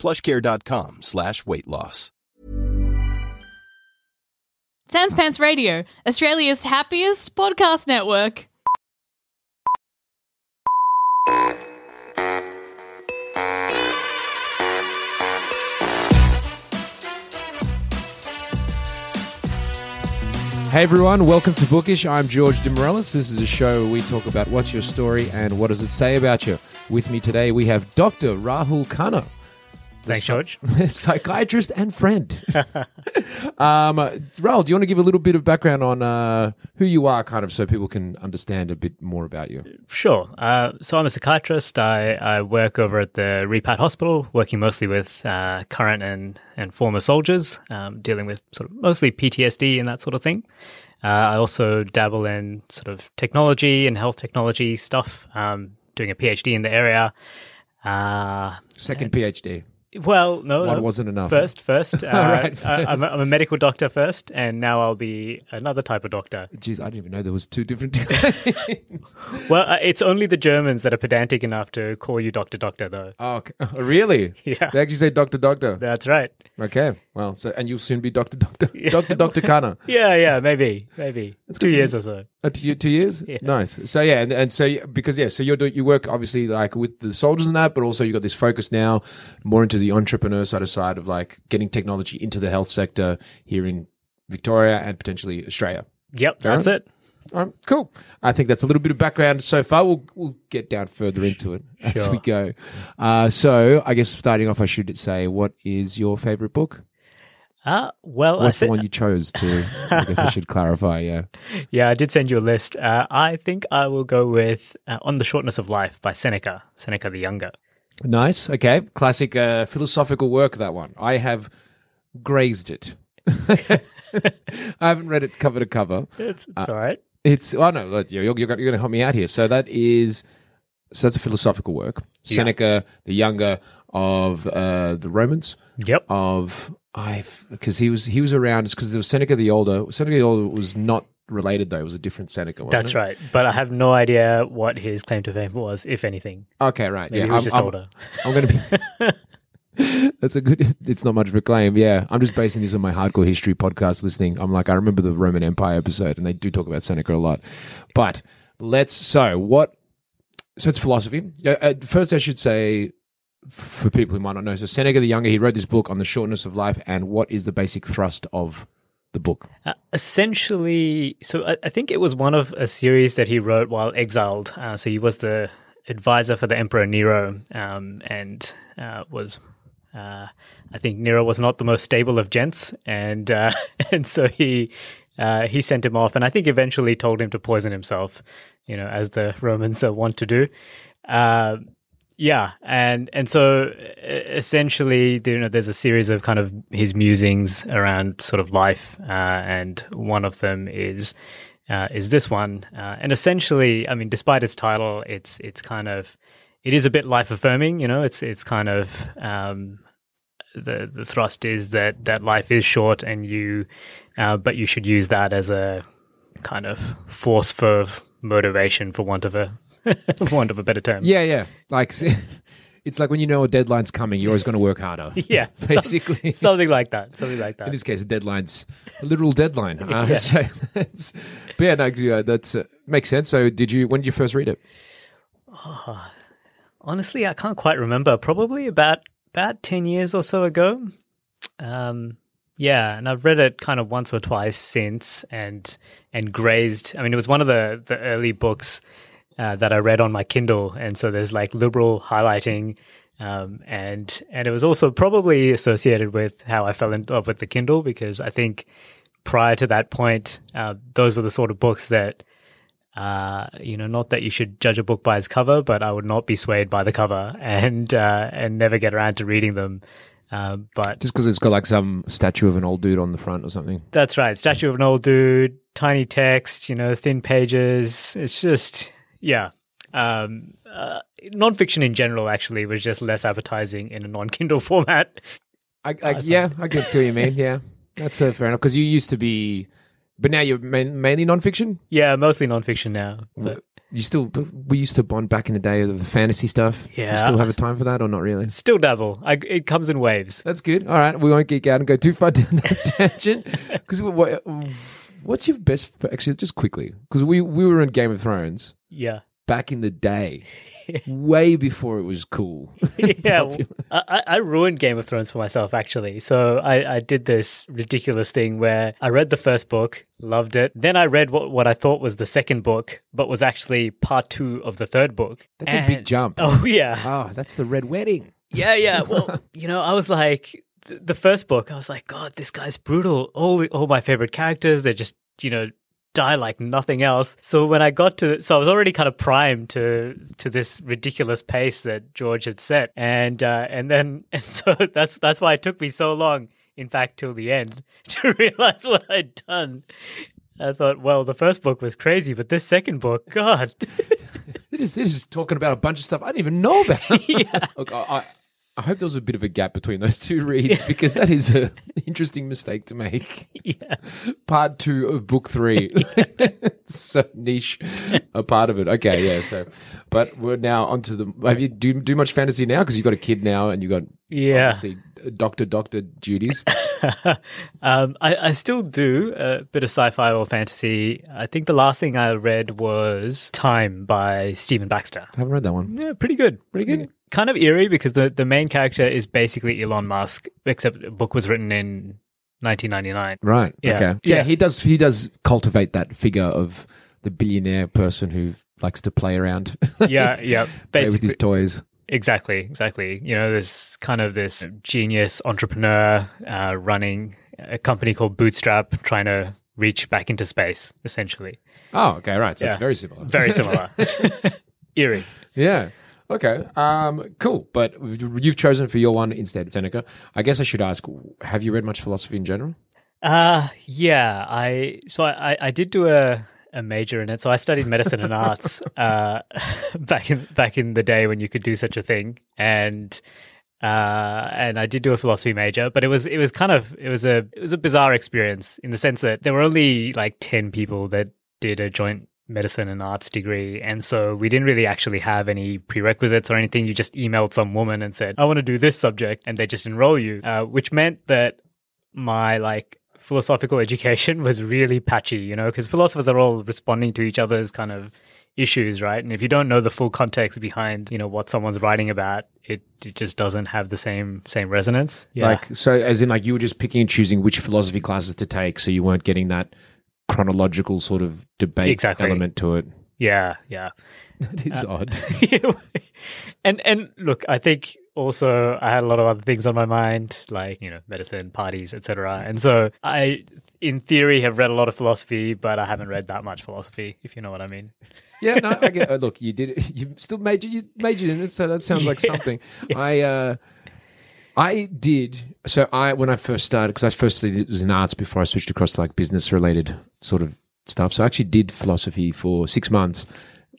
plushcare.com slash weight loss. Sans Pants Radio, Australia's happiest podcast network. Hey everyone, welcome to Bookish. I'm George DeMorellis. This is a show where we talk about what's your story and what does it say about you. With me today, we have Dr. Rahul Khanna. Thanks, George. psychiatrist and friend. um, Rahul, do you want to give a little bit of background on uh, who you are, kind of, so people can understand a bit more about you? Sure. Uh, so I'm a psychiatrist. I, I work over at the Repat Hospital, working mostly with uh, current and, and former soldiers, um, dealing with sort of mostly PTSD and that sort of thing. Uh, I also dabble in sort of technology and health technology stuff, um, doing a PhD in the area. Uh, Second PhD. Well, no, One no. wasn't enough. First, first, uh, right, I- I'm, a, I'm a medical doctor first, and now I'll be another type of doctor. Jeez, I didn't even know there was two different things. Well, uh, it's only the Germans that are pedantic enough to call you doctor, doctor, though. oh, okay. oh, really? Yeah. They actually say Doctor Doctor. That's right. Okay. Well, so and you'll soon be Doctor Doctor Doctor Doctor Khanna. Yeah, yeah, maybe, maybe two years or so. Uh, two, two years. Yeah. Nice. So yeah, and, and so because yeah, so you're doing you work obviously like with the soldiers and that, but also you have got this focus now more into the entrepreneur side of side of like getting technology into the health sector here in Victoria and potentially Australia. Yep, that's it. All right, cool. I think that's a little bit of background so far. We'll we'll get down further into it as Sure. we go. Uh, so I guess starting off, I should say, what is your favorite book? Uh, well, I What's the one you chose to? I guess I should clarify. Yeah. yeah, I did send you a list. Uh, I think I will go with uh, "On the Shortness of Life" by Seneca, Seneca the Younger. Nice. Okay. Classic uh, philosophical work, that one. I have grazed it. I haven't read it cover to cover. It's, it's all right. It's, oh no, look, you're, you're, you're going to help me out here. So that is, so that's a philosophical work. Seneca, the younger of uh, the Romans, Yep. of, I, because he was, he was around, it's because there was Seneca the older. Seneca the older was not related though. It was a different Seneca. Wasn't That's it? right. But I have no idea what his claim to fame was, if anything. Okay, right. Maybe yeah. he was I'm- just I'm- older. I'm going to be. That's a good. It's not much of a claim. Yeah, I'm just basing this on my hardcore history podcast listening. I'm like, I remember the Roman Empire episode, and they do talk about Seneca a lot. But let's. So what? So it's philosophy. Yeah, At first, I should say for people who might not know. So Seneca the Younger, he wrote this book on the shortness of life, and what is the basic thrust of the book? Uh, essentially, so I, I think it was one of a series that he wrote while exiled. Uh, so he was the advisor for the Emperor Nero, um, and uh, was. Uh, I think Nero was not the most stable of gents, and uh, and so he uh, he sent him off, and I think eventually told him to poison himself, you know, as the Romans want to do. Yeah, and and so essentially, you know, there's a series of kind of his musings around sort of life, uh, and one of them is uh, is this one. Uh, and essentially, I mean, despite its title, it's it's kind of it is a bit life affirming. You know, it's it's kind of um, the the thrust is that that life is short, and you, uh, but you should use that as a kind of force for motivation, for want of a for want of a better term. Yeah, yeah. Like it's like when you know a deadline's coming, you're always going to work harder. Yeah, basically. something like that. Something like that. In this case, a deadline's a literal deadline. Uh, So that's, but yeah, no, yeah, that's uh, makes sense. So, did you? When did you first read it? Honestly, I can't quite remember. Probably about about ten years or so ago. Um, yeah, and I've read it kind of once or twice since, and and grazed. I mean, it was one of the the early books uh, that I read on my Kindle, and so there's like liberal highlighting, um, and and it was also probably associated with how I fell in love with the Kindle because I think prior to that point, uh, those were the sort of books that uh, you know, not that you should judge a book by its cover, but I would not be swayed by the cover and uh, and never get around to reading them Uh, but Just because it's got like some statue of an old dude on the front or something. that's right. Statue of an old dude, tiny text, you know, thin pages. It's just, yeah. Um, uh, nonfiction in general actually was just less appetizing in a non Kindle format. I, I, yeah, I can see what you mean. Yeah, that's uh, fair enough. Because you used to be, but now you're main, mainly nonfiction. Yeah, mostly nonfiction now. But You still, we used to bond back in the day of the fantasy stuff. Yeah. you still have a time for that or not really? still dabble. I, it comes in waves. That's good. All right, we won't geek out and go too far down that tangent. Because what, what's your best? Actually, just quickly, because we we were in Game of Thrones Yeah. back in the day, way before it was cool. yeah, I, I ruined Game of Thrones for myself actually. So I, I did this ridiculous thing where I read the first book, loved it. Then I read what, what I thought was the second book, but was actually part two of the third book. That's a big jump. Oh yeah, Oh, that's the Red Wedding. yeah, yeah. Well, you know, I was like, th- the first book, I was like, God, this guy's brutal. All all my favorite characters, they're just you know die like nothing else. So when I got to, so I was already kind of primed to to this ridiculous pace that George had set, and uh, and then and so that's that's why it took me so long. In fact, till the end to realize what I'd done. I thought, well, the first book was crazy, but this second book, God, This is, this is talking about a bunch of stuff I didn't even know about. yeah, Look, I, I, hope there was a bit of a gap between those two reads because that is an interesting mistake to make. yeah. Part two of book three. so niche a part of it. Okay, yeah. So, but we're now onto the. Have you do do much fantasy now? Because you've got a kid now and you've got Yeah. obviously doctor doctor duties. um, I, I still do a bit of sci-fi or fantasy. I think the last thing I read was Time by Stephen Baxter. I haven't read that one. Yeah, pretty good. Pretty good. Kind of eerie because the, the main character is basically Elon Musk, except the book was written in 1999. Right. Yeah. Okay. Yeah, Yeah. he does. He does cultivate that figure of the billionaire person who likes to play around. Yeah, yeah. play with his toys. exactly, exactly. You know, this kind of this genius entrepreneur uh, running a company called Bootstrap, trying to reach back into space, essentially. Oh, okay. Right. So Yeah. it's very similar. Very similar. eerie. Yeah. Okay. Um, cool. But you've chosen for your one instead, Seneca. I guess I should ask: Have you read much philosophy in general? Uh yeah, I so I, I did do a a major in it. So I studied medicine and arts uh back in back in the day when you could do such a thing. And uh and I did do a philosophy major, but it was it was kind of it was a it was a bizarre experience in the sense that there were only like 10 people that did a joint medicine and arts degree and so we didn't really actually have any prerequisites or anything you just emailed some woman and said i want to do this subject and they just enroll you uh, which meant that my like philosophical education was really patchy, you know, because philosophers are all responding to each other's kind of issues, right? And if you don't know the full context behind, you know, what someone's writing about, it, it just doesn't have the same same resonance. Yeah. Like, so as in, like, you were just picking and choosing which philosophy classes to take, so you weren't getting that chronological sort of debate Exactly. element to it. yeah, yeah. That is odd. and and look, I think also I had a lot of other things on my mind, like you know, medicine, parties, etc. And so I, in theory, have read a lot of philosophy, but I haven't read that much philosophy, if you know what I mean. Yeah, no, I get. Uh, look, you did. You still majored. You majored in it, so that sounds like Yeah. something. I, uh, I did. So I, when I first started, because I first studied it was in arts before I switched across to like business related sort of stuff. So I actually did philosophy for six months.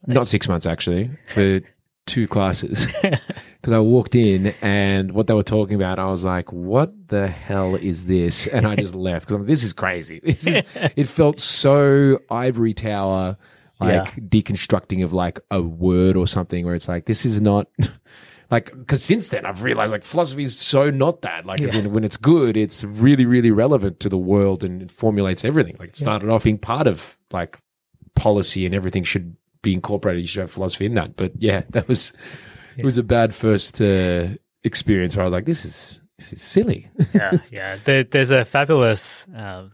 Not six months actually, for two classes. Because I walked in and what they were talking about, I was like, "What the hell is this?" And I just left because this is crazy. This is. It felt so ivory tower like Yeah. deconstructing of like a word or something where it's like this is not like because since then I've realized like philosophy is so not that. Like as in, when it's good it's really really relevant to the world and it formulates everything. Like it started off being part of like policy and everything should be incorporated. You should have philosophy in that. But yeah that was it was a bad first uh, experience where I was like this is this is silly. Yeah, yeah. There, there's a fabulous. Um,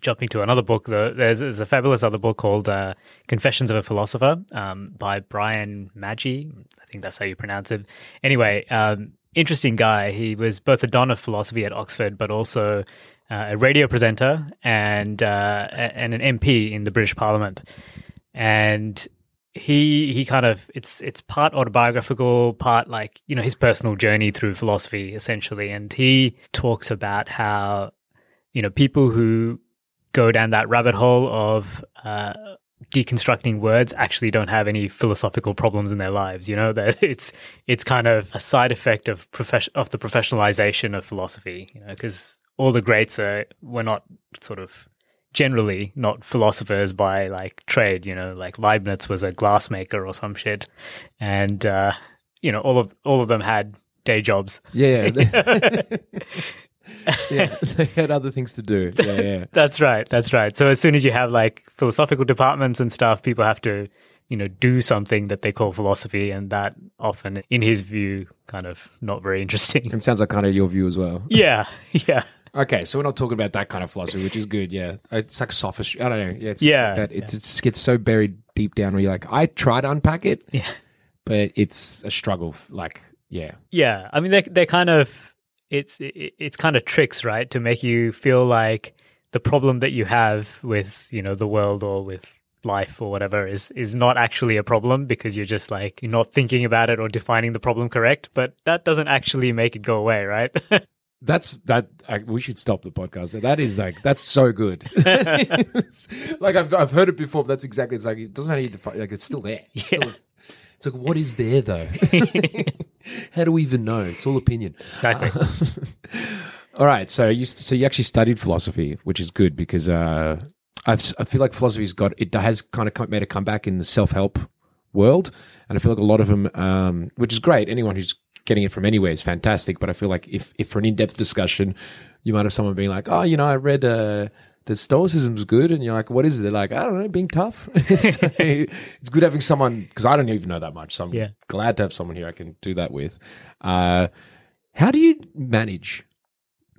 jumping to another book, there's, there's a fabulous other book called uh, "Confessions of a Philosopher" um, by Brian Maggi. I think that's how you pronounce it. Anyway, um, interesting guy. He was both a don of philosophy at Oxford, but also uh, a radio presenter and uh, and an MP in the British Parliament. And he he kind of it's it's part autobiographical, part like you know his personal journey through philosophy essentially, and he talks about how you know people who go down that rabbit hole of uh, deconstructing words actually don't have any philosophical problems in their lives. You know that it's it's kind of a side effect of profession of the professionalization of philosophy. You know because all the greats are were not sort of generally not philosophers by like trade. You know, like Leibniz was a glassmaker or some shit, and uh, you know all of all of them had day jobs. Yeah, yeah. yeah, they had other things to do. Yeah, yeah. That's right. That's right. So as soon as you have like philosophical departments and stuff, people have to, you know, do something that they call philosophy, and that often, in his view, kind of not very interesting. It sounds like kind of your view as well. yeah, yeah, Okay, so we're not talking about that kind of philosophy, which is good. Yeah, it's like sophistry. I don't know. Yeah, it's Yeah, like that. It just gets so buried deep down where you're like, I try to unpack it, yeah, but it's a struggle. Like, yeah, yeah. I mean, they they're kind of it's it, it's kind of tricks, right, to make you feel like the problem that you have with you know the world or with life or whatever is is not actually a problem because you're just like you're not thinking about it or defining the problem correct but that doesn't actually make it go away right that's that. I, we should stop the podcast. That is like that's so good. like I've I've heard it before. But that's exactly. It's like it doesn't matter. You define, like it's still there. It's, still, it's like what is there though? How do we even know? It's all opinion. exactly All right, so you so you actually studied philosophy, which is good because uh, I feel like philosophy's got it has kind of made a comeback in the self help world, and I feel like a lot of them, um, which is great. Anyone who's getting it from anywhere is fantastic, but I feel like if if for an in depth discussion, you might have someone being like, "Oh, you know, I read uh, the Stoicism's good," and you're like, "What is it?" They're like, "I don't know, being tough." so it's good having someone because I don't even know that much, so I'm Yeah. glad to have someone here I can do that with. Uh, how do you manage?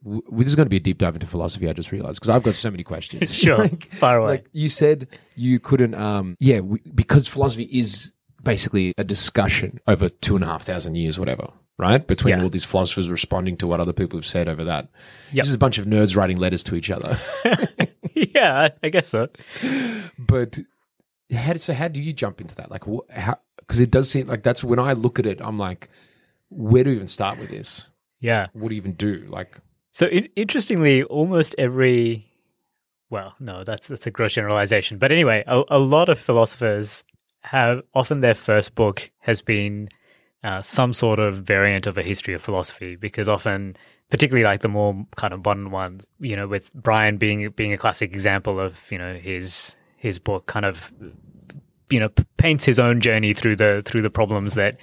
w- This is going to be a deep dive into philosophy. I just realized because I've got so many questions. Sure. Far away. Like you said, you couldn't. Um, yeah, we, because philosophy is basically a discussion over two and a half thousand years, whatever. Right between Yeah. all these philosophers responding to what other people have said over that. Yep. Just a bunch of nerds writing letters to each other. yeah I, guess so but how so how do you jump into that like how because it does seem like that's when i look at it i'm like where do we even start with this yeah what do you even do like So in- interestingly, almost every well, no, that's that's a gross generalization. But anyway, a, a lot of philosophers have often their first book has been uh, some sort of variant of a history of philosophy because often particularly like the more kind of modern ones you know with brian being being a classic example of you know his his book kind of you know paints his own journey through the through the problems that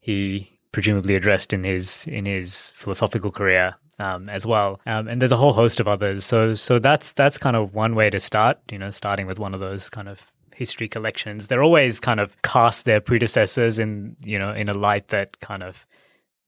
he presumably addressed in his in his philosophical career um, as well. Um, and there's a whole host of others. So so that's that's kind of one way to start. You know, starting with one of those kind of history collections. They're always kind of cast their predecessors in you know in a light that kind of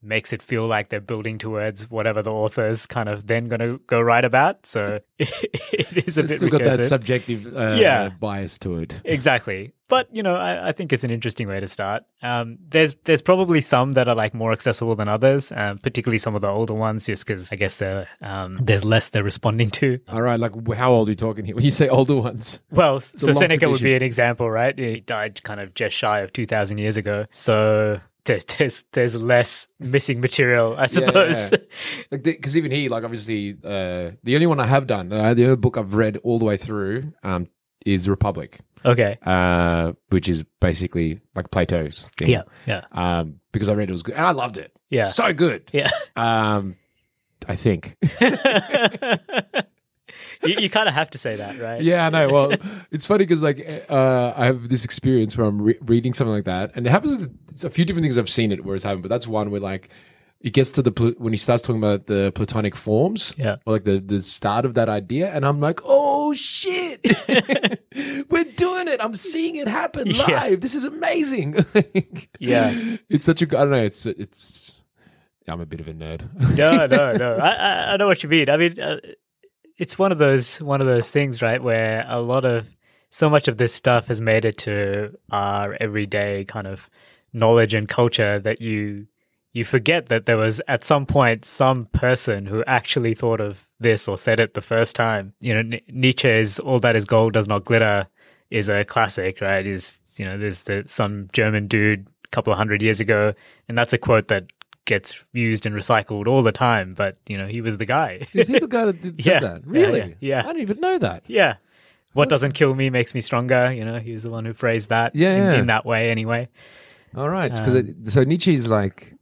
makes it feel like they're building towards whatever the author's kind of then going to go write about. So it is a it's bit still got that subjective uh, Yeah. bias to it Exactly. But you know, I, I think it's an interesting way to start. Um, there's there's probably some that are like more accessible than others, um, particularly some of the older ones, just because I guess they're, um, there's less they're responding to. all right like how old are you talking here when you say older ones Well, so Seneca would be an example, right? He died kind of just shy of two thousand years ago, so there, there's there's less missing material, I suppose. yeah. like because even he like obviously uh the only one i have done uh, the only book i've read all the way through um is republic okay. uh which is basically like plato's thing Yeah. Yeah. um because i read it was good and i loved it Yeah. so good Yeah. um i think you you kind of have to say that, right? yeah i know well it's funny because like uh i have this experience where i'm re- reading something like that and it happens with it's a few different things i've seen it where it's happened but that's one where like it gets to the pl- when he starts talking about the platonic forms Yeah. or like the the start of that idea and i'm like oh shit we're doing it i'm seeing it happen live Yeah. this is amazing Yeah. it's such a i don't know it's it's i'm a bit of a nerd no, no, no. I, I, I know what you mean. I mean, uh, it's one of those one of those things, right, where a lot of so much of this stuff has made it to our everyday kind of knowledge and culture that you you forget that there was at some point some person who actually thought of this or said it the first time. You know, Nietzsche's "All that is gold does not glitter." is a classic, right? Is you know, there's the some German dude a couple of hundred years ago, and that's a quote that gets used and recycled all the time. But you know, he was the guy. Is he the guy that did, said Yeah. that? Really? yeah, yeah. I didn't even know that. yeah. What doesn't kill me makes me stronger. You know, he was the one who phrased that. Yeah, in, yeah. in that way, anyway. All right. Um, it- so Nietzsche is like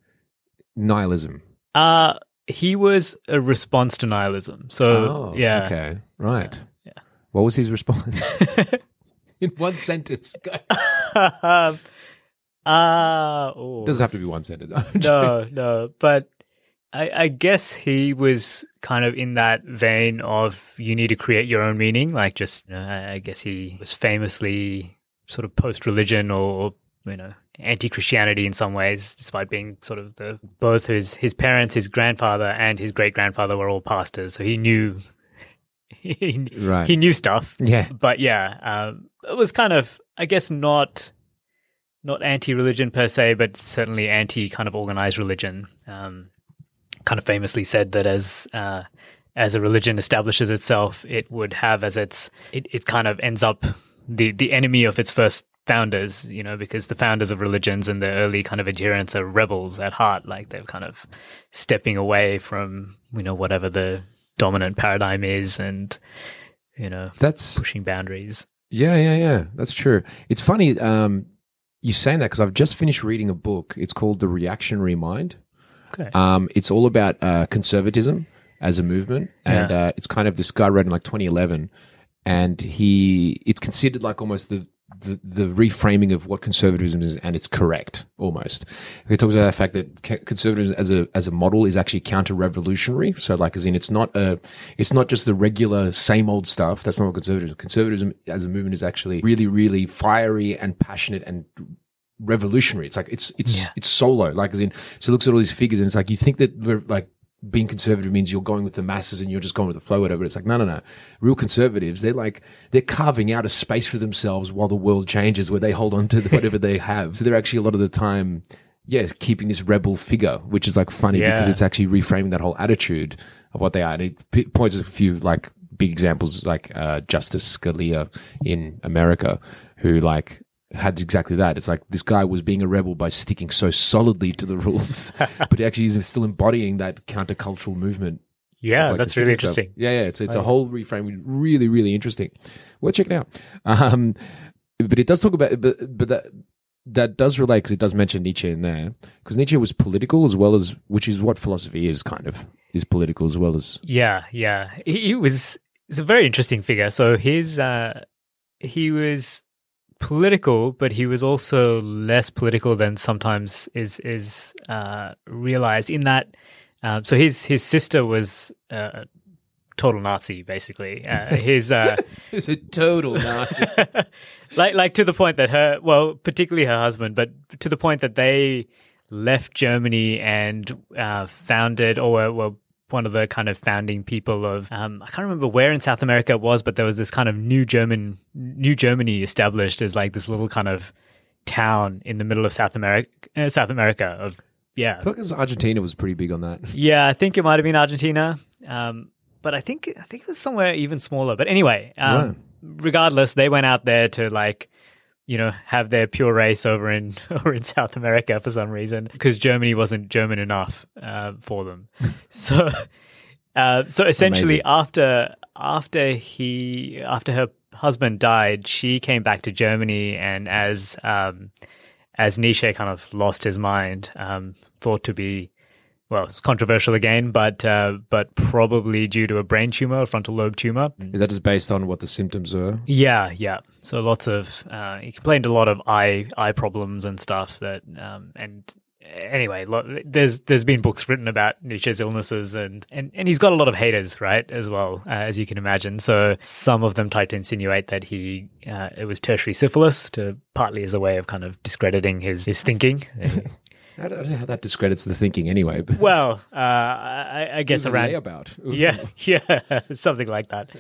nihilism. Uh he was a response to nihilism. So oh, yeah, Okay. Right. Yeah. What was his response? In one sentence. Um, uh, oh, Doesn't have to be one sentence. no, no, but I, I guess he was kind of in that vein of you need to create your own meaning. Like, just you know, I guess he was famously sort of post-religion or you know anti-Christianity in some ways, despite being sort of the both his his parents, his grandfather, and his great grandfather were all pastors, so he knew. He, Right. he knew stuff, Yeah. but yeah, um, it was kind of, I guess, not not anti-religion per se, but certainly anti kind of organized religion. Um, kind of famously said that as uh, as a religion establishes itself, it would have as its it, it kind of ends up the the enemy of its first founders. You know, because the founders of religions and the early kind of adherents are rebels at heart. Like they're kind of stepping away from you know whatever the dominant paradigm is, and you know That's pushing boundaries. yeah, yeah, yeah. That's true. It's funny. Um, you saying that because I've just finished reading a book. It's called The Reactionary Mind. Okay. Um, it's all about uh, conservatism as a movement, and Yeah. uh, it's kind of this guy wrote in like 2011, and he it's considered like almost the the, the reframing of what conservatism is, and it's correct almost. He talks about the fact that conservatism as a as a model is actually counter revolutionary. So, like, as in, it's not a it's not just the regular same old stuff. That's not what conservatism. Conservatism as a movement is actually really, really fiery and passionate and revolutionary. It's like it's it's Yeah. it's solo. Like as in, so it looks at all these figures and it's like you think that we're like being conservative means you're going with the masses and you're just going with the flow, whatever. It's like no, no, no. Real conservatives, they're like they're carving out a space for themselves while the world changes, where they hold on to whatever they have. So they're actually a lot of the time. Yes, keeping this rebel figure, which is like funny because it's actually reframing that whole attitude of what they are. And it p- points to a few like big examples, like uh, Justice Scalia in America, who like had exactly that. It's like this guy was being a rebel by sticking so solidly to the rules, but he actually he's still embodying that countercultural movement. Yeah, like that's really city stuff. interesting. Yeah, yeah, it's it's a whole reframe. Really, really interesting. Well, check it out. Um, but it does talk about, but but that that does relate because it does mention Nietzsche in there because Nietzsche was political as well as, which is what philosophy is kind of is political as well as. Yeah, yeah. He, he was he's a very interesting figure. So his uh, he was political, but he was also less political than sometimes is is uh, realized. In that, um, so his his sister was uh, total Nazi, basically. Uh, his uh, It's a total Nazi. like like to the point that her well particularly her husband but to the point that they left germany and uh, founded or were, were one of the kind of founding people of um, i can't remember where in south america it was but there was this kind of new german new germany established as like this little kind of town in the middle of south america uh, south america of yeah I feel like Argentina was pretty big on that. yeah, I think it might have been Argentina, um, but I think I think it was somewhere even smaller. But anyway, um, Right. regardless, they went out there to like, you know, have their pure race over in over in South America for some reason because Germany wasn't German enough uh, for them. so, uh, so essentially, Amazing. after after he after her husband died, she came back to Germany, and as um, as Nietzsche kind of lost his mind, um, thought to be well, it's controversial again, but uh, but probably due to a brain tumor, a frontal lobe tumor. Is that just based on what the symptoms are? Yeah, yeah. So lots of uh, he complained a lot of eye eye problems and stuff that um, and anyway, lo- there's there's been books written about Nietzsche's illnesses and and, and he's got a lot of haters, right, as well uh, as you can imagine. So some of them tried to insinuate that he uh, it was tertiary syphilis, to partly as a way of kind of discrediting his his thinking. I don't, know how that discredits the thinking anyway. But well, uh, I, I guess around layabout. yeah, yeah, something like that.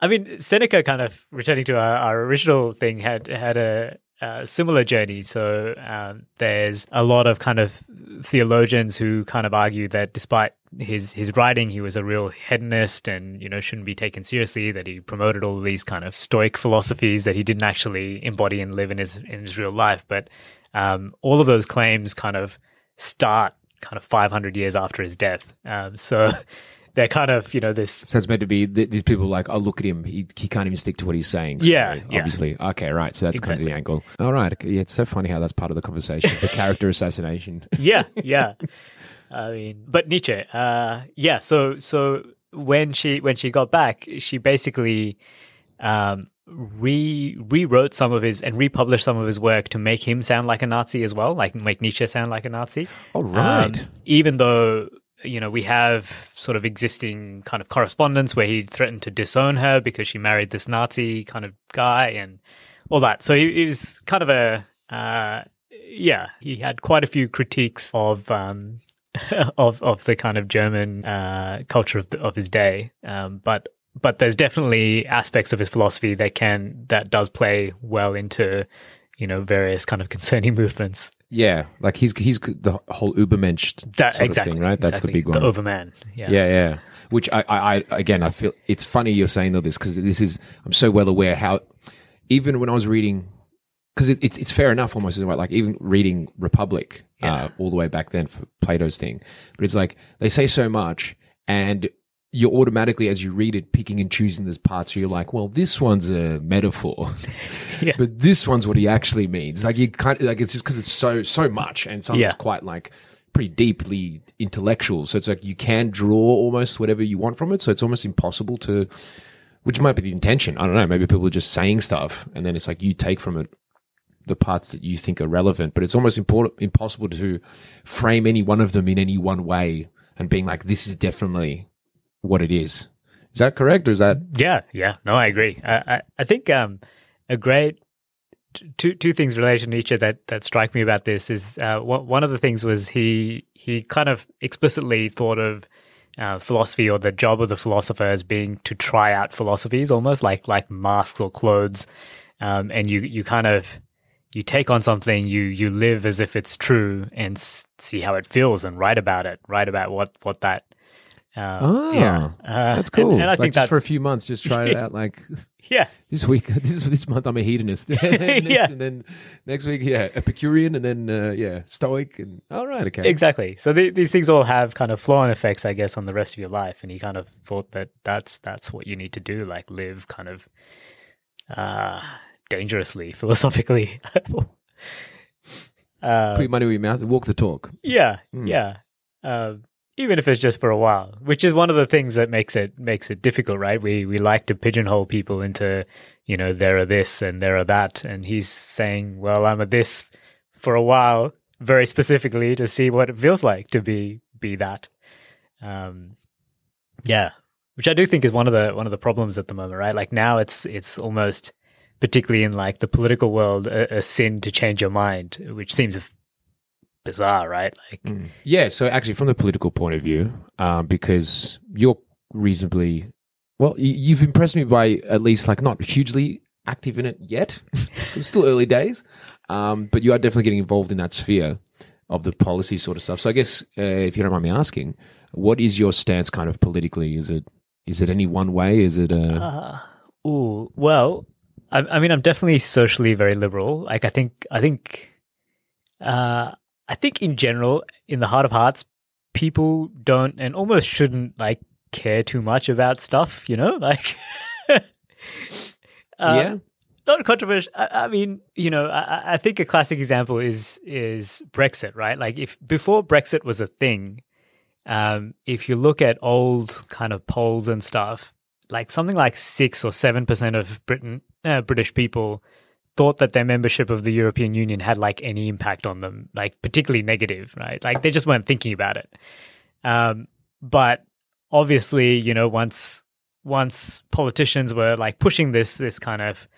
I mean, Seneca kind of returning to our, our original thing had had a, a similar journey. So um, there's a lot of kind of theologians who kind of argue that despite his his writing he was a real hedonist and you know shouldn't be taken seriously that he promoted all these kind of stoic philosophies that he didn't actually embody and live in his in his real life but um, all of those claims kind of start kind of 500 years after his death um, so they're kind of you know this So it's meant to be th- these people like, oh, look at him. He, he can't even stick to what he's saying. So Yeah, yeah. Obviously. Okay, right. So that's kind of the angle. All right. Yeah, it's so funny how that's part of the conversation. The character assassination. yeah, yeah. I mean, but Nietzsche, uh, yeah. So, so when she when she got back, she basically um, re rewrote some of his and republished some of his work to make him sound like a Nazi as well, like make Nietzsche sound like a Nazi. All right. Um, even though you know we have sort of existing kind of correspondence where he threatened to disown her because she married this Nazi kind of guy and all that. So he, he was kind of a uh, yeah. He had quite a few critiques of um, of of the kind of German uh, culture of, the, of his day, um, but. But there's definitely aspects of his philosophy that can that does play well into, you know, various kind of concerning movements. yeah. Like he's he's the whole Ubermensch That sort exactly of thing, right? That's exactly. the big one. The Overman. Yeah. Yeah, yeah. Which I, I, I again, I feel it's funny you're saying all this because this is I'm so well aware how even when I was reading because it, it's it's fair enough almost like even reading Republic uh, all the way back then for Plato's thing, but it's like they say so much and you're automatically as you read it picking and choosing these parts where you're like, well, this one's a metaphor, Yeah. but this one's what he actually means. Like you can't like it's just because it's so so much and some Yeah. it's quite like pretty deeply intellectual. So it's like you can draw almost whatever you want from it. So it's almost impossible to, which might be the intention. I don't know. Maybe people are just saying stuff and then it's like you take from it the parts that you think are relevant, but it's almost important, impossible to frame any one of them in any one way and being like, this is definitely what it is. Is that correct? Or is that, Yeah, yeah. No, I agree. I, I, I think um, a great two two things in relation to Nietzsche that that strike me about this is uh, one one of the things was he he kind of explicitly thought of uh, philosophy or the job of the philosopher as being to try out philosophies, almost like like masks or clothes, um, and you you kind of you take on something, you you live as if it's true, and s- see how it feels, and write about it, write about what what that. Uh, oh, yeah, Uh, that's cool. And, and I Like, think just that for a few months, just try it out. Like yeah, this week, this this month, I'm a hedonist. and, then next, Yeah. and then next week, yeah, Epicurean, and then uh, yeah, Stoic, and all right, okay, Exactly. So the, these things all have kind of flow-on effects, I guess, on the rest of your life. And he kind of thought that that's that's what you need to do, like live kind of uh, dangerously, philosophically. uh, Put your money where your mouth, walk the talk. yeah, Hmm. yeah. Um, even if it's just for a while, which is one of the things that makes it makes it difficult, right? We we like to pigeonhole people into, you know, there are this and there are that, and he's saying, well, I'm a this for a while, very specifically to see what it feels like to be be that. Um, yeah, which I do think is one of the one of the problems at the moment, right? Like now, it's it's almost particularly in like the political world a, a sin to change your mind, which seems bizarre, right? Like, Yeah, so actually, from the political point of view, um, because you're reasonably well, you've impressed me by at least like not hugely active in it yet. it's still early days, um, but you are definitely getting involved in that sphere of the policy sort of stuff. So I guess uh, if you don't mind me asking, what is your stance kind of politically? Is it is it any one way? Is it uh, Ooh, well, I, I mean, I'm definitely socially very liberal. Like, I think, I think, uh, I think in general, in the heart of hearts, people don't and almost shouldn't like care too much about stuff. You know, like, uh, yeah? not controversial. I, I mean, you know, I, I think a classic example is is Brexit, right? Like, if before Brexit was a thing, um, if you look at old kind of polls and stuff, like something like six or seven percent of Britain uh, British people thought that their membership of the European Union had like any impact on them, like particularly negative, right? Like they just weren't thinking about it. Um, but obviously, you know, once once politicians were like pushing this this kind of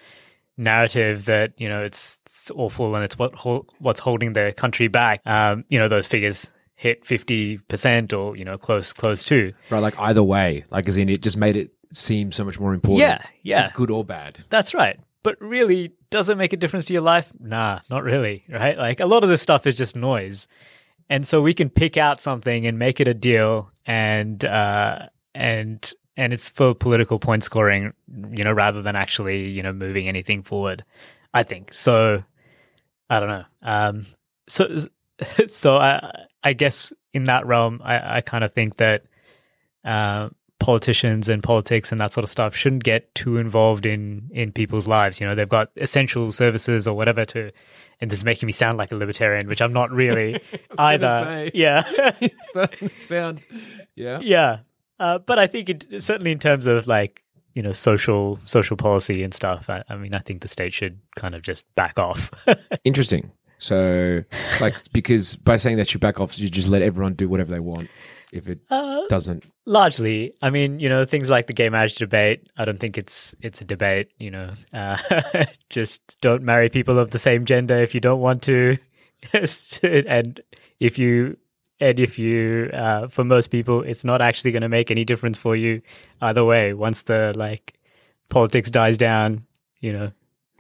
narrative that you know it's, it's awful and it's what hol- what's holding the country back, um, you know, those figures hit fifty percent or you know close close to. Right, like either way, like as in it just made it seem so much more important. Yeah, yeah. good or bad. That's right. But really, does it make a difference to your life? Nah, not really, right? Like a lot of this stuff is just noise. and so we can pick out something and make it a deal, and uh, and and it's for political point scoring, you know, rather than actually you know moving anything forward. I think so. I don't know. Um, so so I I guess in that realm, I, I kind of think that uh, politicians and politics and that sort of stuff shouldn't get too involved in in people's lives. You know, they've got essential services or whatever to. And this is making me sound like a libertarian, which I'm not really either. say. Yeah, It's starting sound. Yeah. yeah. Uh, but I think it certainly in terms of like you know social social policy and stuff. I, I mean, I think the state should kind of just back off. Interesting. So like because by saying that you back off, you just let everyone do whatever they want. If it Uh, doesn't, Largely, I mean, you know, things like the gay marriage debate. I don't think it's it's a debate. You know, uh, just don't marry people of the same gender if you don't want to, and if you and if you, uh, for most people, it's not actually going to make any difference for you either way. Once the like politics dies down, you know,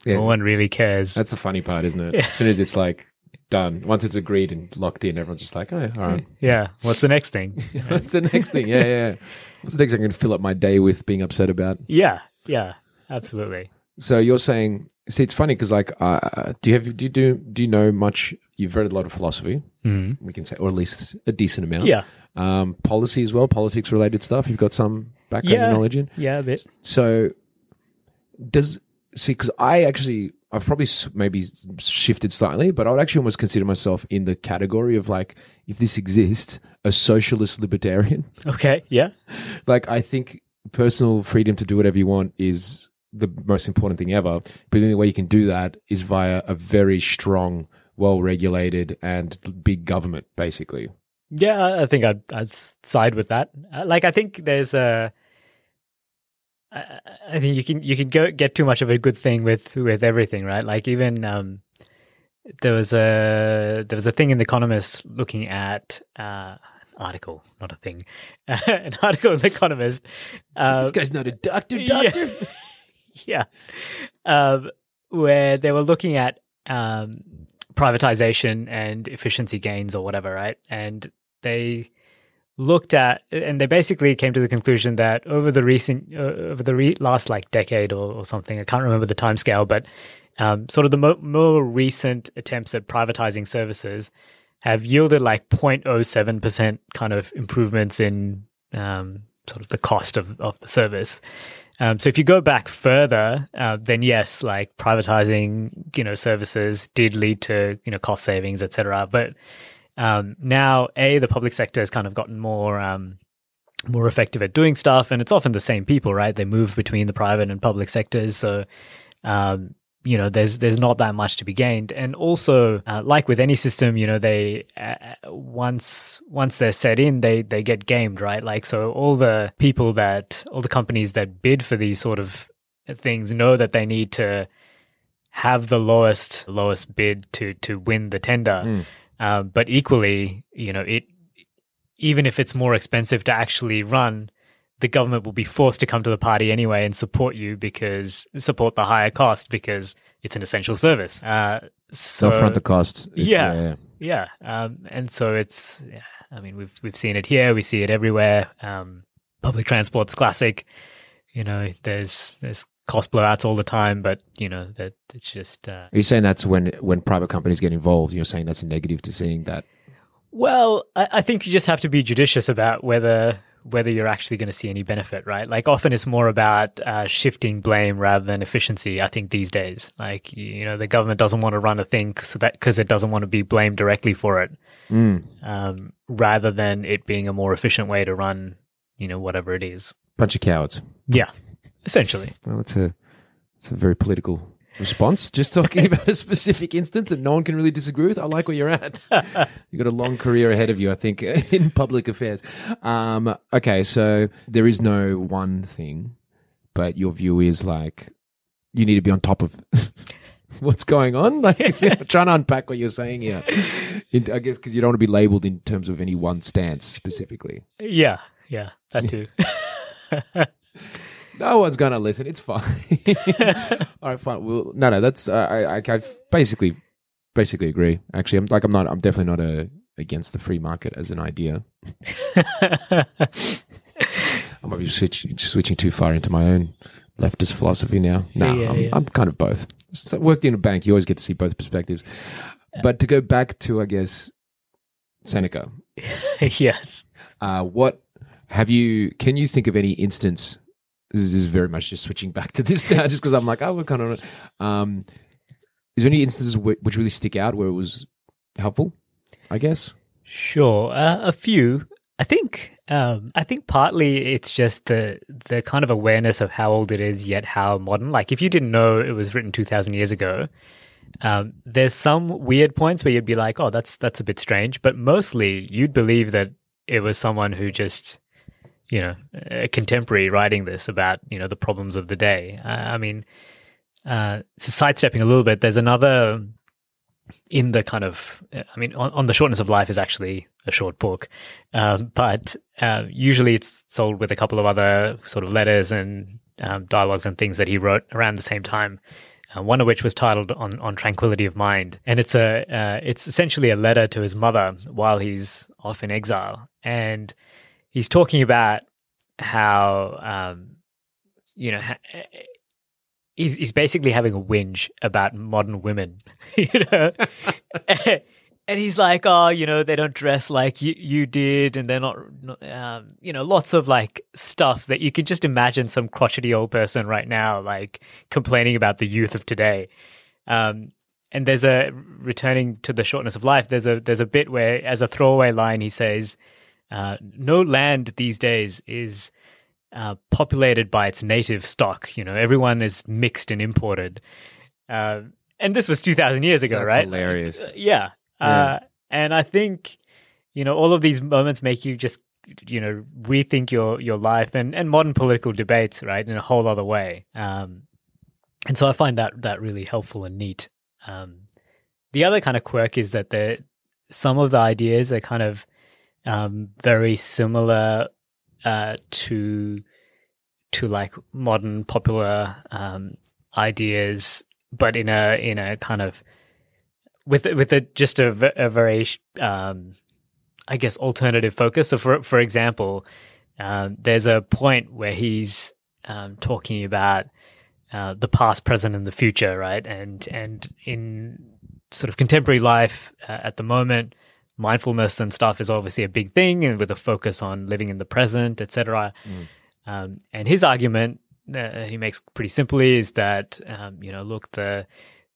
yeah, no one really cares. that's the funny part, isn't it? As soon as it's like done, once it's agreed and locked in, everyone's just like, oh, all right. yeah. What's the next thing? What's the next thing? Yeah, yeah. What's the next thing I can fill up my day with being upset about? yeah, yeah, absolutely. So you're saying, see, it's funny because like, uh, do you have do you do do you know much? You've read a lot of philosophy, Mhm. we can say, or at least a decent amount. Yeah, Um, policy as well, politics related stuff. You've got some background Yeah. knowledge in. yeah, a bit. So does see because I actually I've probably maybe shifted slightly, but I would actually almost consider myself in the category of like if this exists, a socialist libertarian. Okay, yeah, like I think personal freedom to do whatever you want is the most important thing ever. But the only way you can do that is via a very strong, well regulated and big government, basically. Yeah, I think I'd I'd side with that. Uh, Like, I think there's a. I I think you can you can go get too much of a good thing with with everything, right? Like even um, there was a there was a thing in the Economist looking at uh, an article, not a thing, an article in the Economist. Uh, this guy's not a doctor, yeah. doctor. yeah, um, where they were looking at um, privatization and efficiency gains or whatever, right? And they looked at, and they basically came to the conclusion that over the recent, uh, over the re- last like decade or, or something, I can't remember the time scale, but um, sort of the mo- more recent attempts at privatizing services have yielded like 0.07 percent kind of improvements in um, sort of the cost of, of the service. Um, so if you go back further, uh, then yes, like privatizing, you know, services did lead to you know cost savings, etc. But um, now, a the public sector has kind of gotten more um, more effective at doing stuff, and it's often the same people, right? They move between the private and public sectors, so um, you know there's there's not that much to be gained. And also uh, like with any system you know they uh, once once they're set in they they get gamed right? Like so all the people that all the companies that bid for these sort of things know that they need to have the lowest lowest bid to to win the tender um, but equally you know it even if it's more expensive to actually run the government will be forced to come to the party anyway and support you because support the higher cost because it's an essential service. Uh, so front the cost. If- Yeah. yeah, um, and so it's. Yeah, I mean, we've we've seen it here. We see it everywhere. Um, public transport's classic. You know, there's there's cost blowouts all the time, but you know that it's just. Uh, Are you saying that's when when private companies get involved? You're saying that's a negative to seeing that. Well, I, I think you just have to be judicious about whether whether you're actually going to see any benefit, right? Like often it's more about uh, shifting blame rather than efficiency. I think these days, like you know, the government doesn't want to run a thing so that because it doesn't want to be blamed directly for it, um, rather than it being a more efficient way to run, you know, whatever it is. Bunch of cowards. Yeah, essentially. Well, it's a it's a very political response. Just talking about a specific instance that no one can really disagree with. I like where you're at. You've got a long career ahead of you, I think, in public affairs. Um, okay, so there is no one thing, but your view is like you need to be on top of what's going on. Like, trying to unpack what you're saying here. In, I guess because you don't want to be labeled in terms of any one stance specifically. Yeah, yeah, that too. No one's gonna listen. It's fine. All right, fine. Well, no, no. That's uh, I, I. I basically, basically agree. Actually, I'm like, I'm not. I'm definitely not a against the free market as an idea. I might be switch, switching too far into my own leftist philosophy now. No, Yeah, I'm, yeah. I'm kind of both. So worked in a bank, you always get to see both perspectives. But to go back to, I guess, Seneca, yes. uh, what have you? Can you think of any instance? This is very much just switching back to this now, just because I'm like, oh, we're kind of. Um, is there any instances wh- which really stick out where it was helpful? I guess. Sure, uh, a few. I think. Um, I think partly it's just the the kind of awareness of how old it is, yet how modern. Like if you didn't know it was written two thousand years ago, um, there's some weird points where you'd be like, "Oh, that's that's a bit strange," but mostly you'd believe that it was someone who just, you know, a contemporary writing this about you know the problems of the day. Uh, I mean, uh, sidestepping a little bit, there's another in the kind of, I mean, on, on the shortness of life is actually a short book, um, but uh, usually it's sold with a couple of other sort of letters and um, dialogues and things that he wrote around the same time. Uh, one of which was titled on, on tranquility of mind, and it's a uh, it's essentially a letter to his mother while he's off in exile, and he's talking about how um, you know he's he's basically having a whinge about modern women, you know. and he's like, "Oh, you know, they don't dress like you you did, and they're not, not um, you know, lots of like stuff that you can just imagine some crotchety old person right now like complaining about the youth of today." Um, and there's a returning to the shortness of life. There's a there's a bit where, as a throwaway line, he says, uh, "No land these days is." uh, populated by its native stock. You know, everyone is mixed and imported. Uh, and this was 2,000 years ago, That's right? hilarious. Uh, yeah. Yeah. Uh, and I think, you know, all of these moments make you just, you know, rethink your, your life and, and modern political debates, right, in a whole other way. Um, and so I find that, that really helpful and neat. Um, the other kind of quirk is that the, some of the ideas are kind of um, very similar uh, to to like modern popular um, ideas, but in a in a kind of with with a just a, a very um, I guess alternative focus. So for for example, um, there's a point where he's um, talking about uh, the past, present, and the future, right? And and in sort of contemporary life uh, at the moment, mindfulness and stuff is obviously a big thing, and with a focus on living in the present, etc. Um, and his argument uh, he makes pretty simply is that um, you know, look, the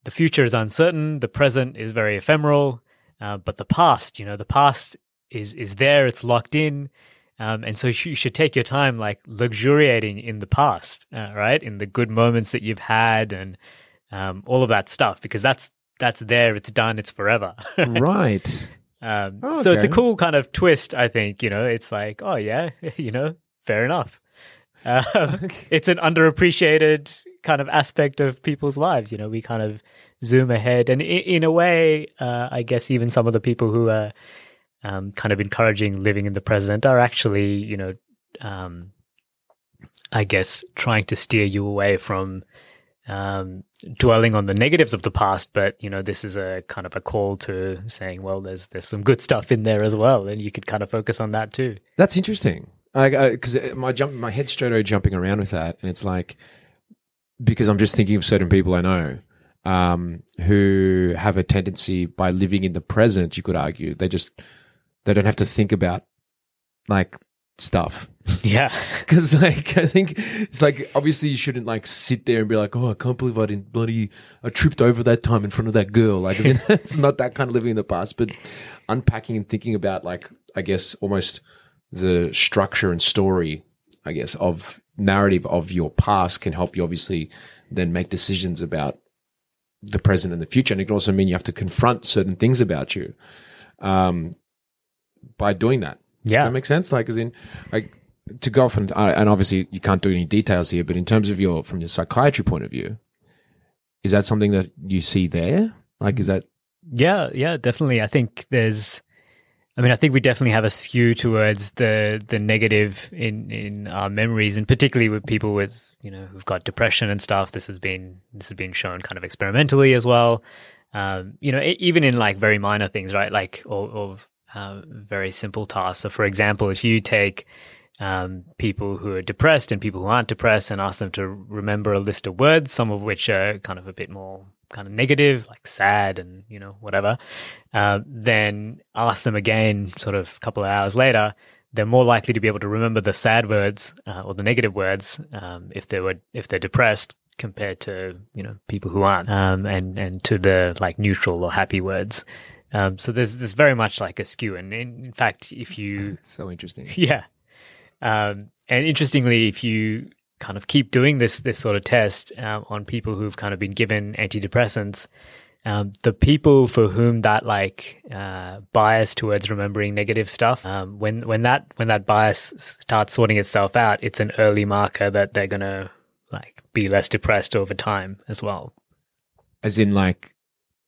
the future is uncertain, the present is very ephemeral, uh, but the past, you know, the past is is there, it's locked in. Um, and so you you should take your time, like luxuriating in the past, uh, right? In the good moments that you've had, and um, all of that stuff, because that's that's there, it's done, it's forever. right. Um, Oh, So it's a cool kind of twist, I think. You know, it's like, oh yeah, you know, fair enough. Um, It's an underappreciated kind of aspect of people's lives. You know, we kind of zoom ahead, and in, in a way, uh, I guess even some of the people who are um, kind of encouraging living in the present are actually, you know, um, I guess trying to steer you away from um, dwelling on the negatives of the past, but you know, this is a kind of a call to saying, well, there's there's some good stuff in there as well, and you could kind of focus on that too. That's interesting. I, because my jump, my head's straight away jumping around with that, and it's like because I'm just thinking of certain people I know um, who have a tendency by living in the present. You could argue they just they don't have to think about like stuff Yeah, because like I think it's like obviously you shouldn't like sit there and be like, oh, I can't believe I didn't bloody I tripped over that time in front of that girl. Like in, it's not that kind of living in the past, but unpacking and thinking about like I guess almost the structure and story, I guess, of narrative of your past can help you obviously then make decisions about the present and the future. And it can also mean you have to confront certain things about you um, by doing that. Does yeah, that make sense? Like, as in, like, to go off and uh, and obviously you can't do any details here, but in terms of your from your psychiatry point of view, is that something that you see there? Like, is that yeah, yeah, definitely. I think there's. I mean, I think we definitely have a skew towards the the negative in in our memories, and particularly with people with you know who've got depression and stuff. This has been this has been shown kind of experimentally as well. Um, you know, even in like very minor things, right? Like or, or uh, very simple tasks. So, for example, if you take um, people who are depressed and people who aren't depressed and ask them to remember a list of words, some of which are kind of a bit more kind of negative, like sad and you know whatever, uh, then ask them again, sort of a couple of hours later. They're more likely to be able to remember the sad words uh, or the negative words um, if they were if they're depressed compared to you know people who aren't, um, and and to the like neutral or happy words. Um, so there's there's very much like a skew, and in, in fact, if you So interesting. yeah. Um, and interestingly, if you kind of keep doing this this sort of test um, on people who've kind of been given antidepressants, um, the people for whom that like uh, bias towards remembering negative stuff, um, when when that when that bias starts sorting itself out, it's an early marker that they're gonna like be less depressed over time as well. As in, like,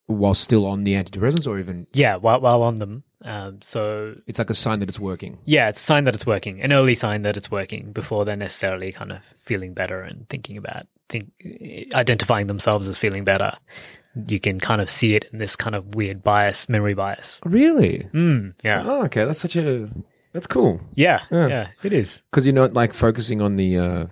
while still on the antidepressants, or even Yeah, while while on them. Um, so it's like a sign that it's working. Yeah, it's a sign that it's working, an early sign that it's working before they're necessarily kind of feeling better and thinking about think identifying themselves as feeling better. You can kind of see it in this kind of weird bias, memory bias. Really? Mm, yeah, Oh, okay. That's such a. That's cool. yeah, Yeah. yeah, it is. Because you're not like focusing on the. uh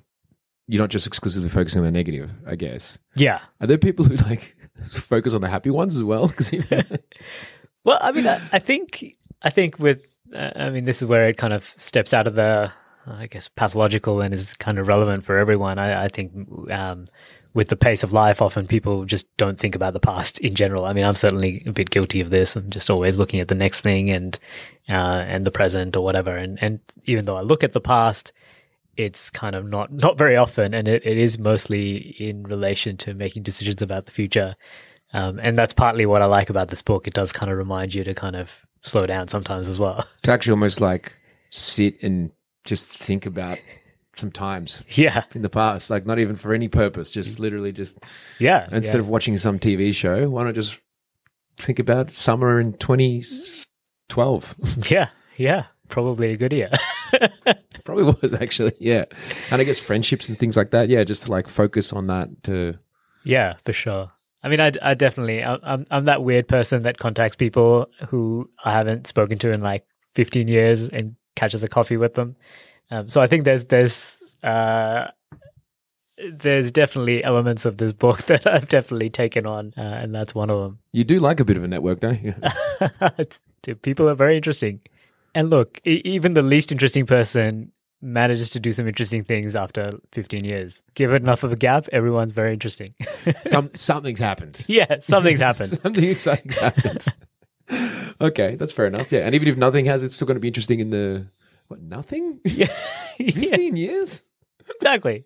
You're not just exclusively focusing on the negative, I guess. Yeah. Are there people who like focus on the happy ones as well? Because Well, I mean, I, think I think with uh, I mean, this is where it kind of steps out of the I guess pathological and is kind of relevant for everyone. I, I think um, with the pace of life, often people just don't think about the past in general. I mean, I'm certainly a bit guilty of this. I'm just always looking at the next thing and uh, and the present or whatever. And and even though I look at the past, it's kind of not not very often, and it, it is mostly in relation to making decisions about the future. Um, and that's partly what I like about this book. It does kind of remind you to kind of slow down sometimes as well. to actually almost like sit and just think about some times yeah, in the past, like not even for any purpose, just literally just yeah. instead of watching some TV show, why not just think about summer in 2012? yeah, yeah, probably a good year. Probably was actually, yeah. And I guess friendships and things like that, yeah, just to like focus on that to yeah, for sure. I mean, I, I definitely, I'm, I'm that weird person that contacts people who I haven't spoken to in like 15 years and catches a coffee with them. Um, so I think there's, there's, uh, there's definitely elements of this book that I've definitely taken on, uh, and that's one of them. You do like a bit of a network, don't you? Dude, people are very interesting. And look, e- even the least interesting person manages to do some interesting things after 15 years. Give it enough of a gap, everyone's very interesting. Some something's happened. yeah, something's happened. Something exciting's happened. okay, that's fair enough. Yeah, and even if nothing has, it's still going to be interesting in the what? Nothing? yeah, yeah, Fifteen years? exactly.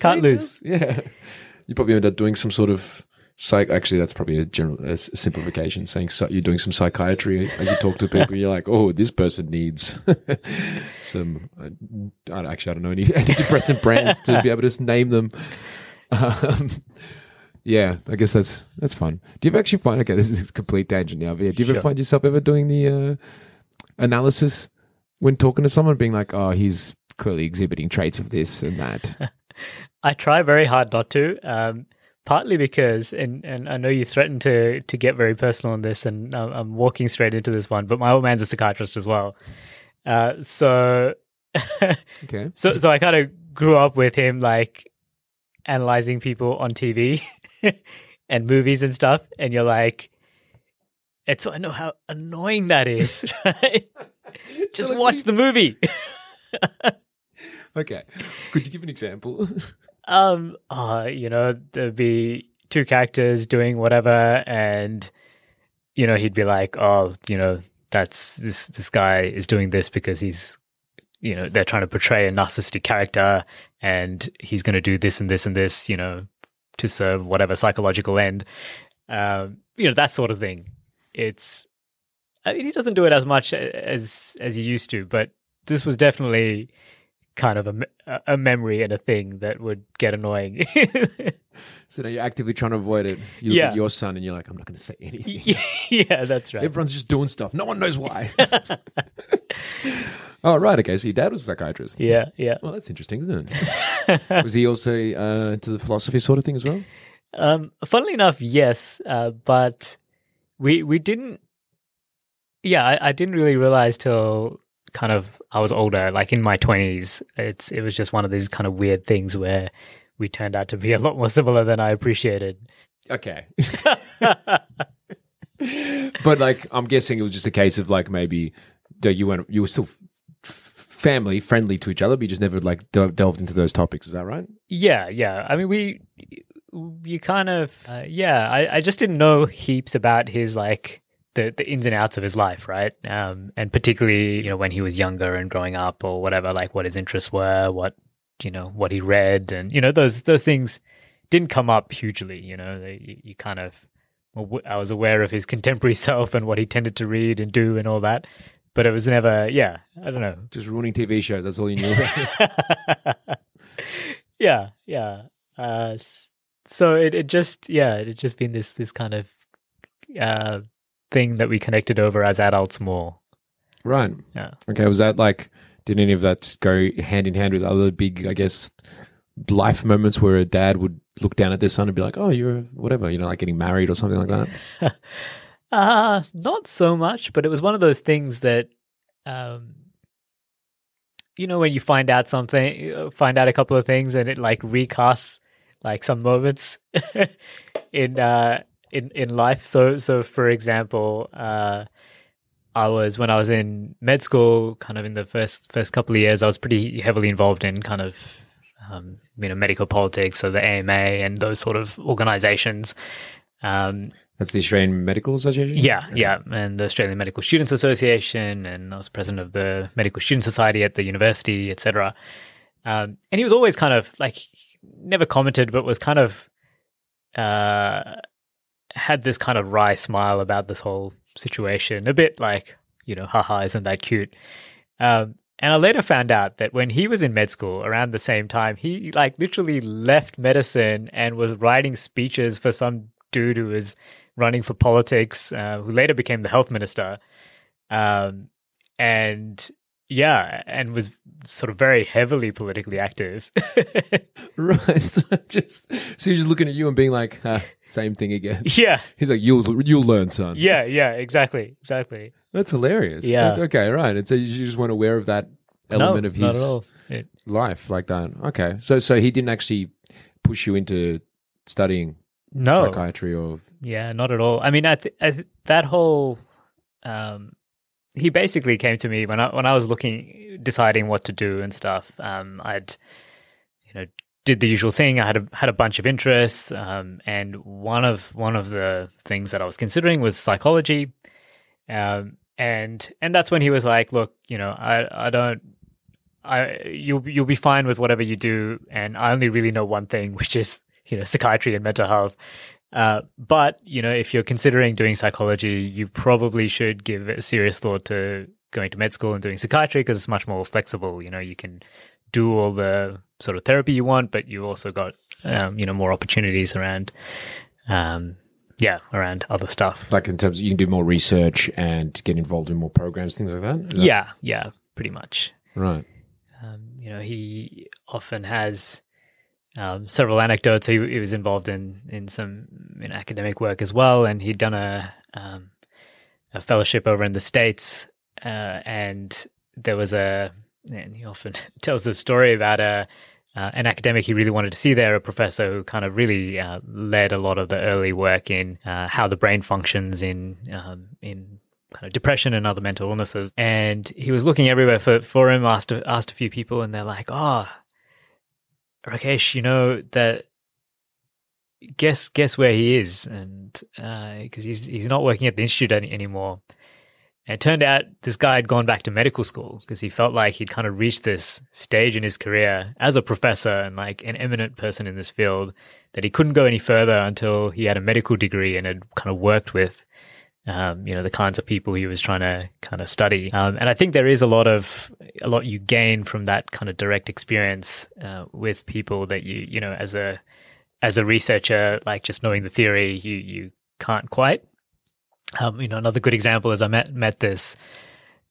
Can't lose. Yeah, you probably end up doing some sort of psych. Actually, that's probably a general a simplification. Saying so, you're doing some psychiatry as you talk to people. You're like, oh, this person needs some. Uh, I actually, I don't know any antidepressant brands to be able to name them. Um, yeah, I guess that's that's fun. Do you ever actually find? Okay, this is a complete tangent now. But yeah, do you ever Sure. find yourself ever doing the uh, analysis when talking to someone, being like, oh, he's clearly exhibiting traits of this and that. I try very hard not to. Um, partly because, and, and I know you threatened to to get very personal on this, and I'm, I'm walking straight into this one. But my old man's a psychiatrist as well, uh, so Okay. so so I kind of grew up with him like analyzing people on TV and movies and stuff, and you're like. And so I know how annoying that is, right? Just like, watch the movie. Okay. Could you give an example? Um, uh, you know, there'd be two characters doing whatever, and you know, he'd be like, "Oh, you know, that's this this guy is doing this because he's, you know, they're trying to portray a narcissistic character, and he's going to do this and this and this, you know, to serve whatever psychological end." Um, you know, that sort of thing. It's, I mean, he doesn't do it as much as as he used to, but this was definitely kind of a, a- memory and a thing that would get annoying. so now you're actively trying to avoid it. You look Yeah. at your son and you're like, I'm not going to say anything. yeah, that's right. Everyone's just doing stuff. No one knows why. oh, right. Okay. So your dad was a psychiatrist. Yeah, yeah. Well, that's interesting, isn't it? was he also uh, into the philosophy sort of thing as well? Um, funnily enough, yes, uh, but we we didn't yeah, I, I didn't really realize till kind of I was older, like in my twenties. It's it was just one of these kind of weird things where we turned out to be a lot more similar than I appreciated. Okay. but like, I'm guessing it was just a case of like maybe you weren't you were still family friendly to each other, but you just never like del- delved into those topics. Is that right? Yeah, yeah. I mean, we you kind of uh, yeah. I, I just didn't know heaps about his like the the ins and outs of his life, right? Um, and particularly you know when he was younger and growing up or whatever, like what his interests were, what you know what he read, and you know those those things didn't come up hugely. You know, you, you kind of I was aware of his contemporary self and what he tended to read and do and all that. But it was never, yeah, I don't know. Just ruining TV shows. That's all you knew. Yeah, yeah. Uh, so it, it just, yeah, it just been this this kind of uh, thing that we connected over as adults more. Right. Yeah. Okay. Was that like? Did any of that go hand in hand with other big, I guess, life moments where a dad would look down at their son and be like, "Oh, you're whatever," you know, like getting married or something like that? uh not so much, but it was one of those things that, um, you know, when you find out something, find out a couple of things, and it like recasts like some moments in uh in in life. So so for example, uh. I was when I was in med school, kind of in the first first couple of years, I was pretty heavily involved in kind of um, you know medical politics, so the AMA and those sort of organisations. Um, That's the Australian Medical Association. yeah, yeah, and the Australian Medical Students Association, and I was president of the Medical Student Society at the university, etc. Um, and he was always kind of like never commented, but was kind of uh, had this kind of wry smile about this whole situation, a bit like you know, haha, isn't that cute? Um, and I later found out that when he was in med school around the same time, he like literally left medicine and was writing speeches for some dude who was running for politics, uh, who later became the health minister. Um, and yeah, and was sort of very heavily politically active. right. So just so he's just looking at you and being like, ah, "Same thing again." yeah, He's like, "You'll you'll learn, son." yeah, yeah, exactly, exactly. That's hilarious. Yeah. That's okay. Right. And so you just weren't aware of that element no, of his. It- life like that. Okay. So so he didn't actually push you into studying no, psychiatry or Yeah, not at all. I mean, I, th- I th- that whole um, he basically came to me when I when I was looking, deciding what to do and stuff. Um, I'd you know did the usual thing. I had a had a bunch of interests, um, and one of one of the things that I was considering was psychology. Um, and and that's when he was like, "Look, you know, I I don't." I you'll you'll be fine with whatever you do, and I only really know one thing, which is you know psychiatry and mental health. Uh, but you know, if you're considering doing psychology, you probably should give a serious thought to going to med school and doing psychiatry because it's much more flexible. You know, you can do all the sort of therapy you want, but you also got um, you know more opportunities around, um, yeah, around other stuff. like in terms of you can do more research and get involved in more programs, things like that? That- Yeah, yeah, pretty much. Right. Um, you know, he often has um, several anecdotes. He, he was involved in in some know, academic work as well, and he'd done a um, a fellowship over in the states. Uh, and there was a, and he often tells the story about a uh, an academic he really wanted to see there, a professor who kind of really uh, led a lot of the early work in uh, how the brain functions in um, in kind of depression and other mental illnesses. And he was looking everywhere for, for him, asked, asked a few people, and they're like, oh, Rakesh, you know, that guess guess where he is and uh, because he's he's not working at the institute any, anymore. And it turned out this guy had gone back to medical school because he felt like he'd kind of reached this stage in his career as a professor and like an eminent person in this field that he couldn't go any further until he had a medical degree and had kind of worked with um, you know the kinds of people he was trying to kind of study. Um, and i think there is a lot of a lot you gain from that kind of direct experience uh, with people that you you know as a as a researcher like just knowing the theory you you can't quite. Um, you know another good example is i met met this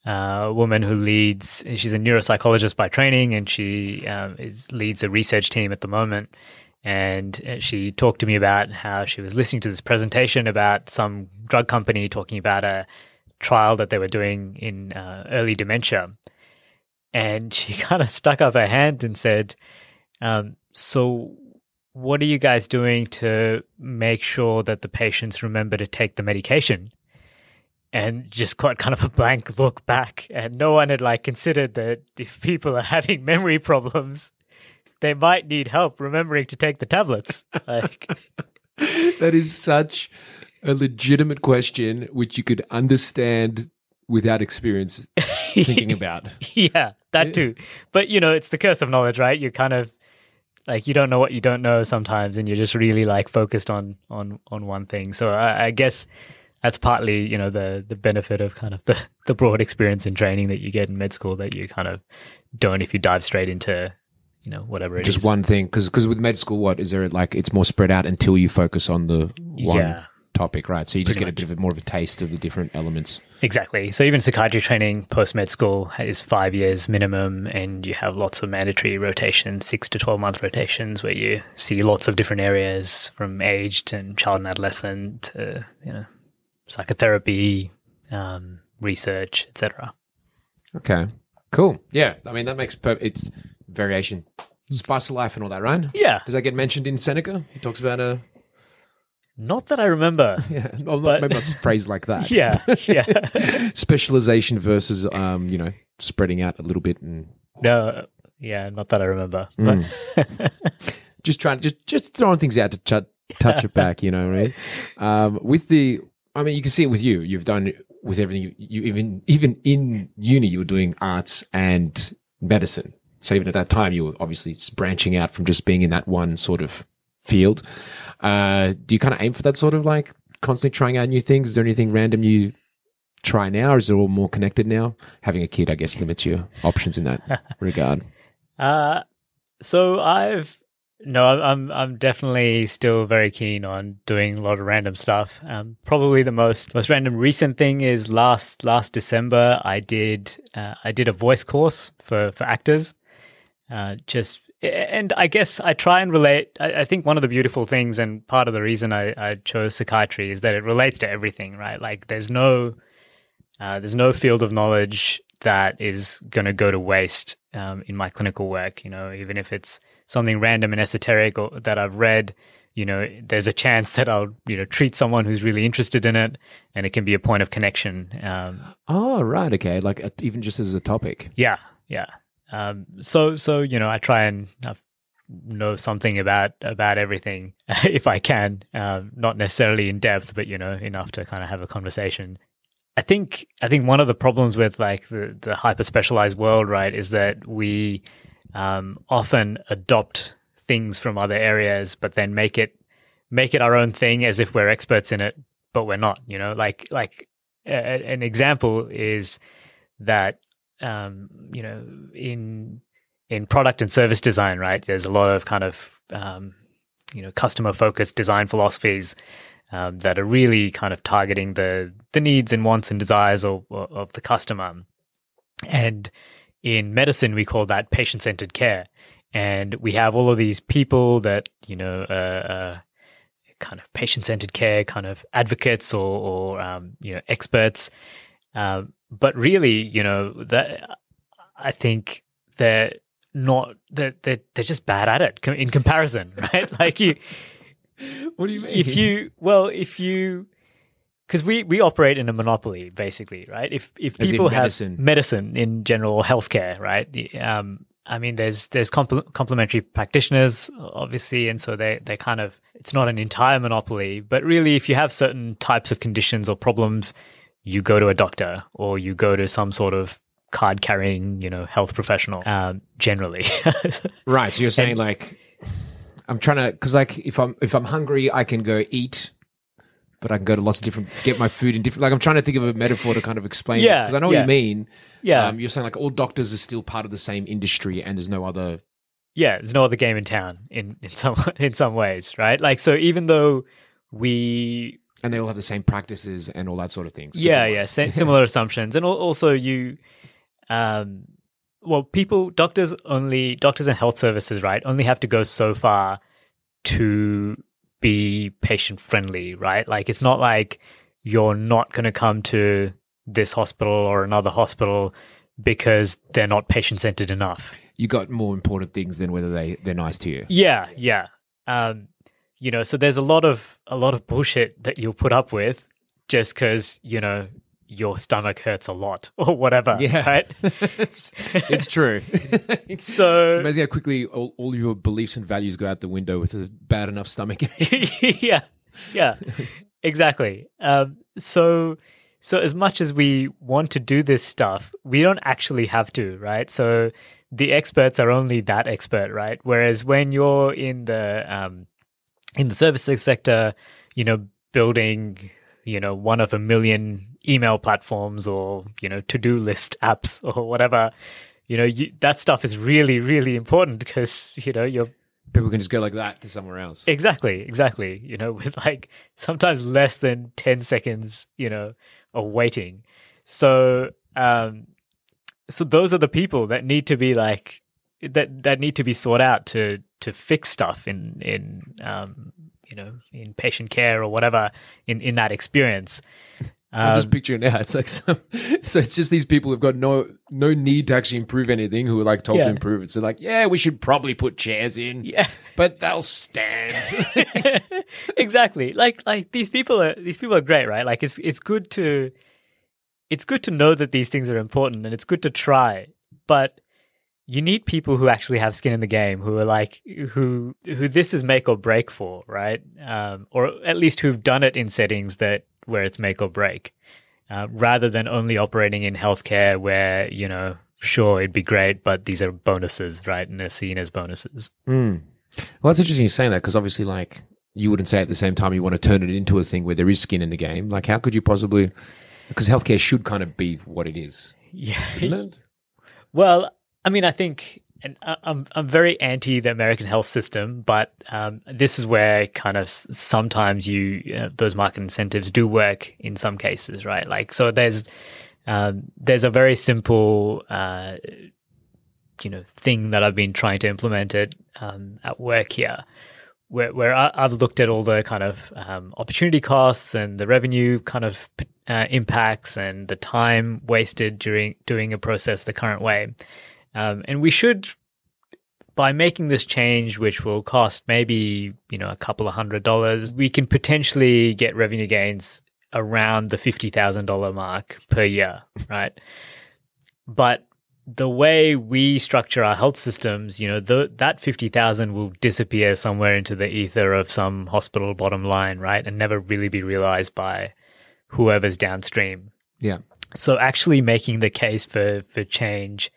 uh, woman who leads she's a neuropsychologist by training and she um, is, leads a research team at the moment and uh, she talked to me about how she was listening to this presentation about some drug company talking about a trial that they were doing in uh, early dementia, and she kind of stuck up her hand and said, um, "So, what are you guys doing to make sure that the patients remember to take the medication?" And just got kind of a blank look back, and no one had like considered that if people are having memory problems, they might need help remembering to take the tablets. Like, that is such a legitimate question which you could understand without experience thinking about. yeah, that too. But you know, it's the curse of knowledge, right? You kind of like you don't know what you don't know sometimes, and you're just really like focused on on on one thing. So I, I guess that's partly you know the the benefit of kind of the the broad experience and training that you get in med school that you kind of don't if you dive straight into you know whatever it Just is. one thing, because because with med school, what is there like? It's more spread out until you focus on the one Yeah. topic, right? So you just Pretty get a bit of a, more of a taste of the different elements. Exactly. So even psychiatry training post med school is five years minimum, and you have lots of mandatory rotations, six to twelve month rotations, where you see lots of different areas from aged and child and adolescent to you know psychotherapy, um, research, etc. Okay, cool. Yeah, I mean that makes per- it's variation, spice of life, and all that, right? Yeah, Does that get mentioned in Seneca? He talks about a not that I remember. yeah, well, But- maybe not phrased like that. yeah, yeah. specialization versus um, you know, spreading out a little bit and no, yeah, not that I remember. Mm. But just trying to just just throwing things out to ch- touch it back, you know, right? Um, with the, I mean, you can see it with you. You've done it with everything. You, you even even in uni, you were doing arts and medicine. So even at that time, you were obviously branching out from just being in that one sort of field. Uh, do you kind of aim for that sort of like constantly trying out new things? Is there anything random you try now, or is it all more connected now? Having a kid, I guess, limits your options in that regard. Uh, so I've no, I'm I'm- definitely still very keen on doing a lot of random stuff. Um, probably the most most random recent thing is last last December I did uh, I did a voice course for for actors. Uh, just and I guess I try and relate. I, I think one of the beautiful things and part of the reason I, I chose psychiatry is that it relates to everything, right? Like there's no uh, there's no field of knowledge that is going to go to waste um, in my clinical work. You know, even if it's something random and esoteric or that I've read, you know, there's a chance that I'll you know treat someone who's really interested in it, and it can be a point of connection. Um, Oh, right. Okay. Like uh, even just as a topic. yeah, yeah. Um, so so you know, I try and uh, know something about about everything if I can. Um, not necessarily in depth, but you know, enough to kind of have a conversation. I think I think one of the problems with like the the hyper specialized world, right, is that we um, often adopt things from other areas, but then make it make it our own thing as if we're experts in it, but we're not. You know, like like a, an example is that um, you know in in product and service design, right? There's a lot of kind of um, you know customer focused design philosophies um, that are really kind of targeting the the needs and wants and desires of, of the customer. And in medicine, we call that patient centered care. And we have all of these people that you know. Uh, uh, kind of patient centered care kind of advocates or, or um, you know experts um, but really you know that i think they're not they're, they're, they're just bad at it in comparison right like you What do you mean? if you well if you because we we operate in a monopoly basically right if if As people medicine. have medicine in general healthcare right um I mean, there's there's compl- complementary practitioners, obviously, and so they they kind of it's not an entire monopoly, but really, if you have certain types of conditions or problems, you go to a doctor or you go to some sort of card carrying, you know, health professional. Um, generally, right. So you're saying like, I'm trying to, cause like if I'm, if I'm hungry, I can go eat, but I can go to lots of different, get my food in different, like I'm trying to think of a metaphor to kind of explain Yeah, this. Cause I know what yeah. you mean. yeah, Um, you're saying like all doctors are still part of the same industry and there's no other, yeah. There's no other game in town in in some in some ways, right? Like, so even though we and they all have the same practices and all that sort of things. yeah yeah similar assumptions and also you um well people doctors only doctors and health services right only have to go so far to be patient friendly right like it's not like you're not going to come to this hospital or another hospital because they're not patient centered enough. You got more important things than whether they they're nice to you. Yeah, yeah. Um, you know, so there's a lot of a lot of bullshit that you'll put up with just because you know your stomach hurts a lot or whatever. Yeah. right. it's it's true. it's So amazing how quickly all, all your beliefs and values go out the window with a bad enough stomach. yeah, yeah, exactly. Um, so, so as much as we want to do this stuff, we don't actually have to, right? So the experts are only that expert, right? Whereas when you're in the um, in the services sector, you know, building, you know, one of a million email platforms or you know to do list apps or whatever. You know, you, that stuff is really, really important because you know you're People can just go like that to somewhere else. Exactly, exactly. You know, with like sometimes less than 10 seconds, you know, of waiting. So, um, so those are the people that need to be like, that, that need to be sought out to, to fix stuff in, in, um, you know, in patient care or whatever in, in that experience. I'm Um, just picturing it now. It's like some, so it's just these people who've got no no need to actually improve anything who are like told Yeah. to improve it. So like, yeah, we should probably put chairs in, yeah. but they'll stand. exactly. Like like these people are these people are great, right? Like it's it's good to it's good to know that these things are important and it's good to try, but you need people who actually have skin in the game, who are like who who this is make or break for, right? Um, or at least who've done it in settings that where it's make or break, uh, rather than only operating in healthcare where you know sure it'd be great, but these are bonuses, right? And they're seen as bonuses. Mm. Well, that's interesting you're saying that because obviously, like, you wouldn't say at the same time you want to turn it into a thing where there is skin in the game. Like, how could you possibly? Because healthcare should kind of be what it is, Yeah? Well, I mean, I think, and I'm I'm very anti the American health system, but um, this is where kind of sometimes you uh, those market incentives do work in some cases, right? Like, so there's um, there's a very simple. Uh, you know, thing that I've been trying to implement it um, at work here, where where I, I've looked at all the kind of um, opportunity costs and the revenue kind of uh, impacts and the time wasted during doing a process the current way, um, and we should. By making this change, which will cost maybe you know a couple of hundred dollars, we can potentially get revenue gains around the fifty thousand dollar mark per year, right? But the way we structure our health systems, you know, the, that 50,000 will disappear somewhere into the ether of some hospital bottom line, right? And never really be realized by whoever's downstream. Yeah. So actually making the case for, for change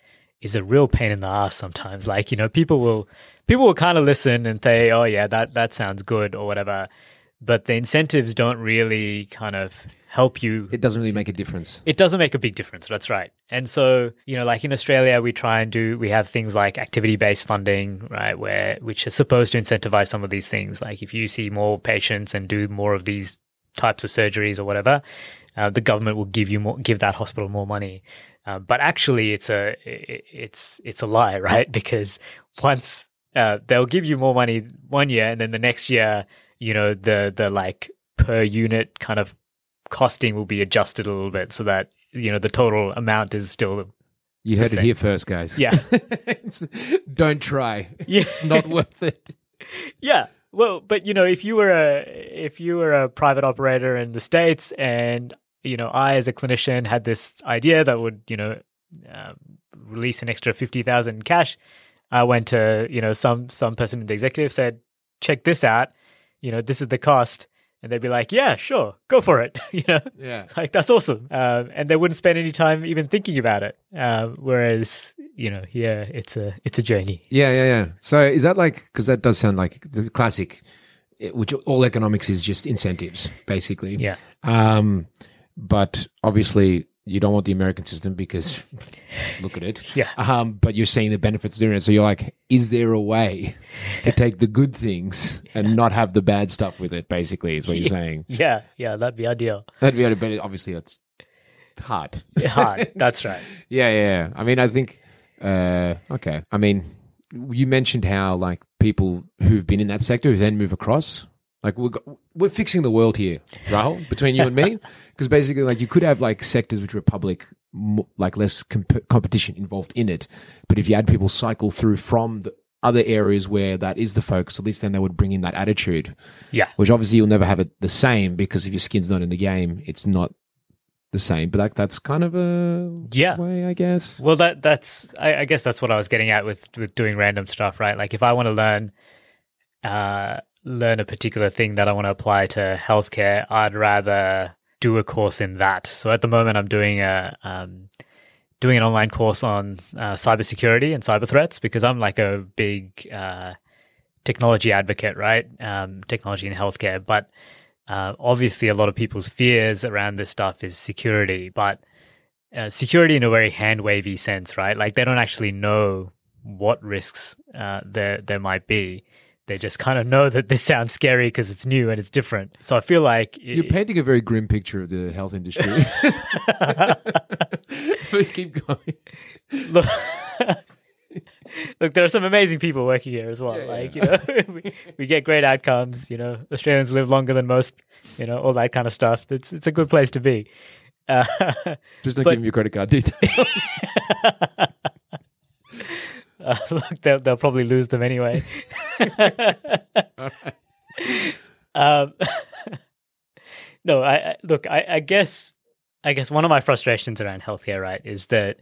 is a real pain in the ass sometimes. Like, you know, people will, people will kind of listen and say, oh yeah, that, that sounds good or whatever. But the incentives don't really kind of help you It doesn't really make a difference. it doesn't make a big difference. That's right. And so, you know, like in Australia, we try and do, we have things like activity based funding, right? Where, which is supposed to incentivize some of these things. Like if you see more patients and do more of these types of surgeries or whatever, uh, the government will give you more, give that hospital more money. Uh, but actually, it's a, it's, it's a lie, right? Because once, uh, they'll give you more money one year and then the next year, you know, the, the like per unit kind of costing will be adjusted a little bit so that you know the total amount is still You heard it here first, guys. Yeah. Don't try. yeah It's not worth it. yeah well but you know if you were a if you were a private operator in the states and you know i as a clinician had this idea that would you know um, release an extra 50000 in cash. I went to you know some some person in the executive said check this out. You know this is the cost. And they'd be like yeah sure. Go for it. You know? Yeah. like that's awesome. Um, and they wouldn't spend any time even thinking about it. Um, whereas you know yeah, it's a it's a journey. Yeah, yeah, yeah. So is that like because that does sound like the classic, eh, which all economics is just incentives, basically. yeah. Um, but obviously you don't want the American system because look at it. Yeah. Um, but you're seeing the benefits doing it. So you're like, is there a way to take the good things and not have the bad stuff with it? Basically, is what you're saying. yeah yeah that'd be ideal That'd be but obviously that's hard. hard that's right Yeah, yeah. yeah. I mean, I think. Uh, okay. I mean, you mentioned how like people who've been in that sector who then move across. Like we're we're fixing the world here, Rahul, between you and me, because basically, like you could have like sectors which were public, like less comp- competition involved in it, but if you had people cycle through from the other areas where that is the focus, at least then they would bring in that attitude. Yeah. Which obviously you'll never have it the same because if your skin's not in the game, it's not the same. But like that's kind of a Yeah. way, I guess. Well, that that's I, I guess that's what I was getting at with with doing random stuff, right? Like if I want to learn, uh, learn a particular thing that I want to apply to healthcare, I'd rather do a course in that. So at the moment, I'm doing a um, doing an online course on uh, cybersecurity and cyber threats because I'm like a big uh, technology advocate, right? Um, technology in healthcare, but uh, obviously, a lot of people's fears around this stuff is security, but uh, security in a very hand wavy sense, right? Like they don't actually know what risks uh, there there might be. They just kind of know that this sounds scary because it's new and it's different. So I feel like it- You're painting a very grim picture of the health industry. but keep going. look, look, there are some amazing people working here as well. Yeah, like you know, we, we get great outcomes. You know, Australians live longer than most. You know, all that kind of stuff. It's it's a good place to be. Uh, Just don't But- give me your credit card details. Uh, look, they'll they'll probably lose them anyway. um, no, I, I look. I, I guess I guess one of my frustrations around healthcare, right, is that,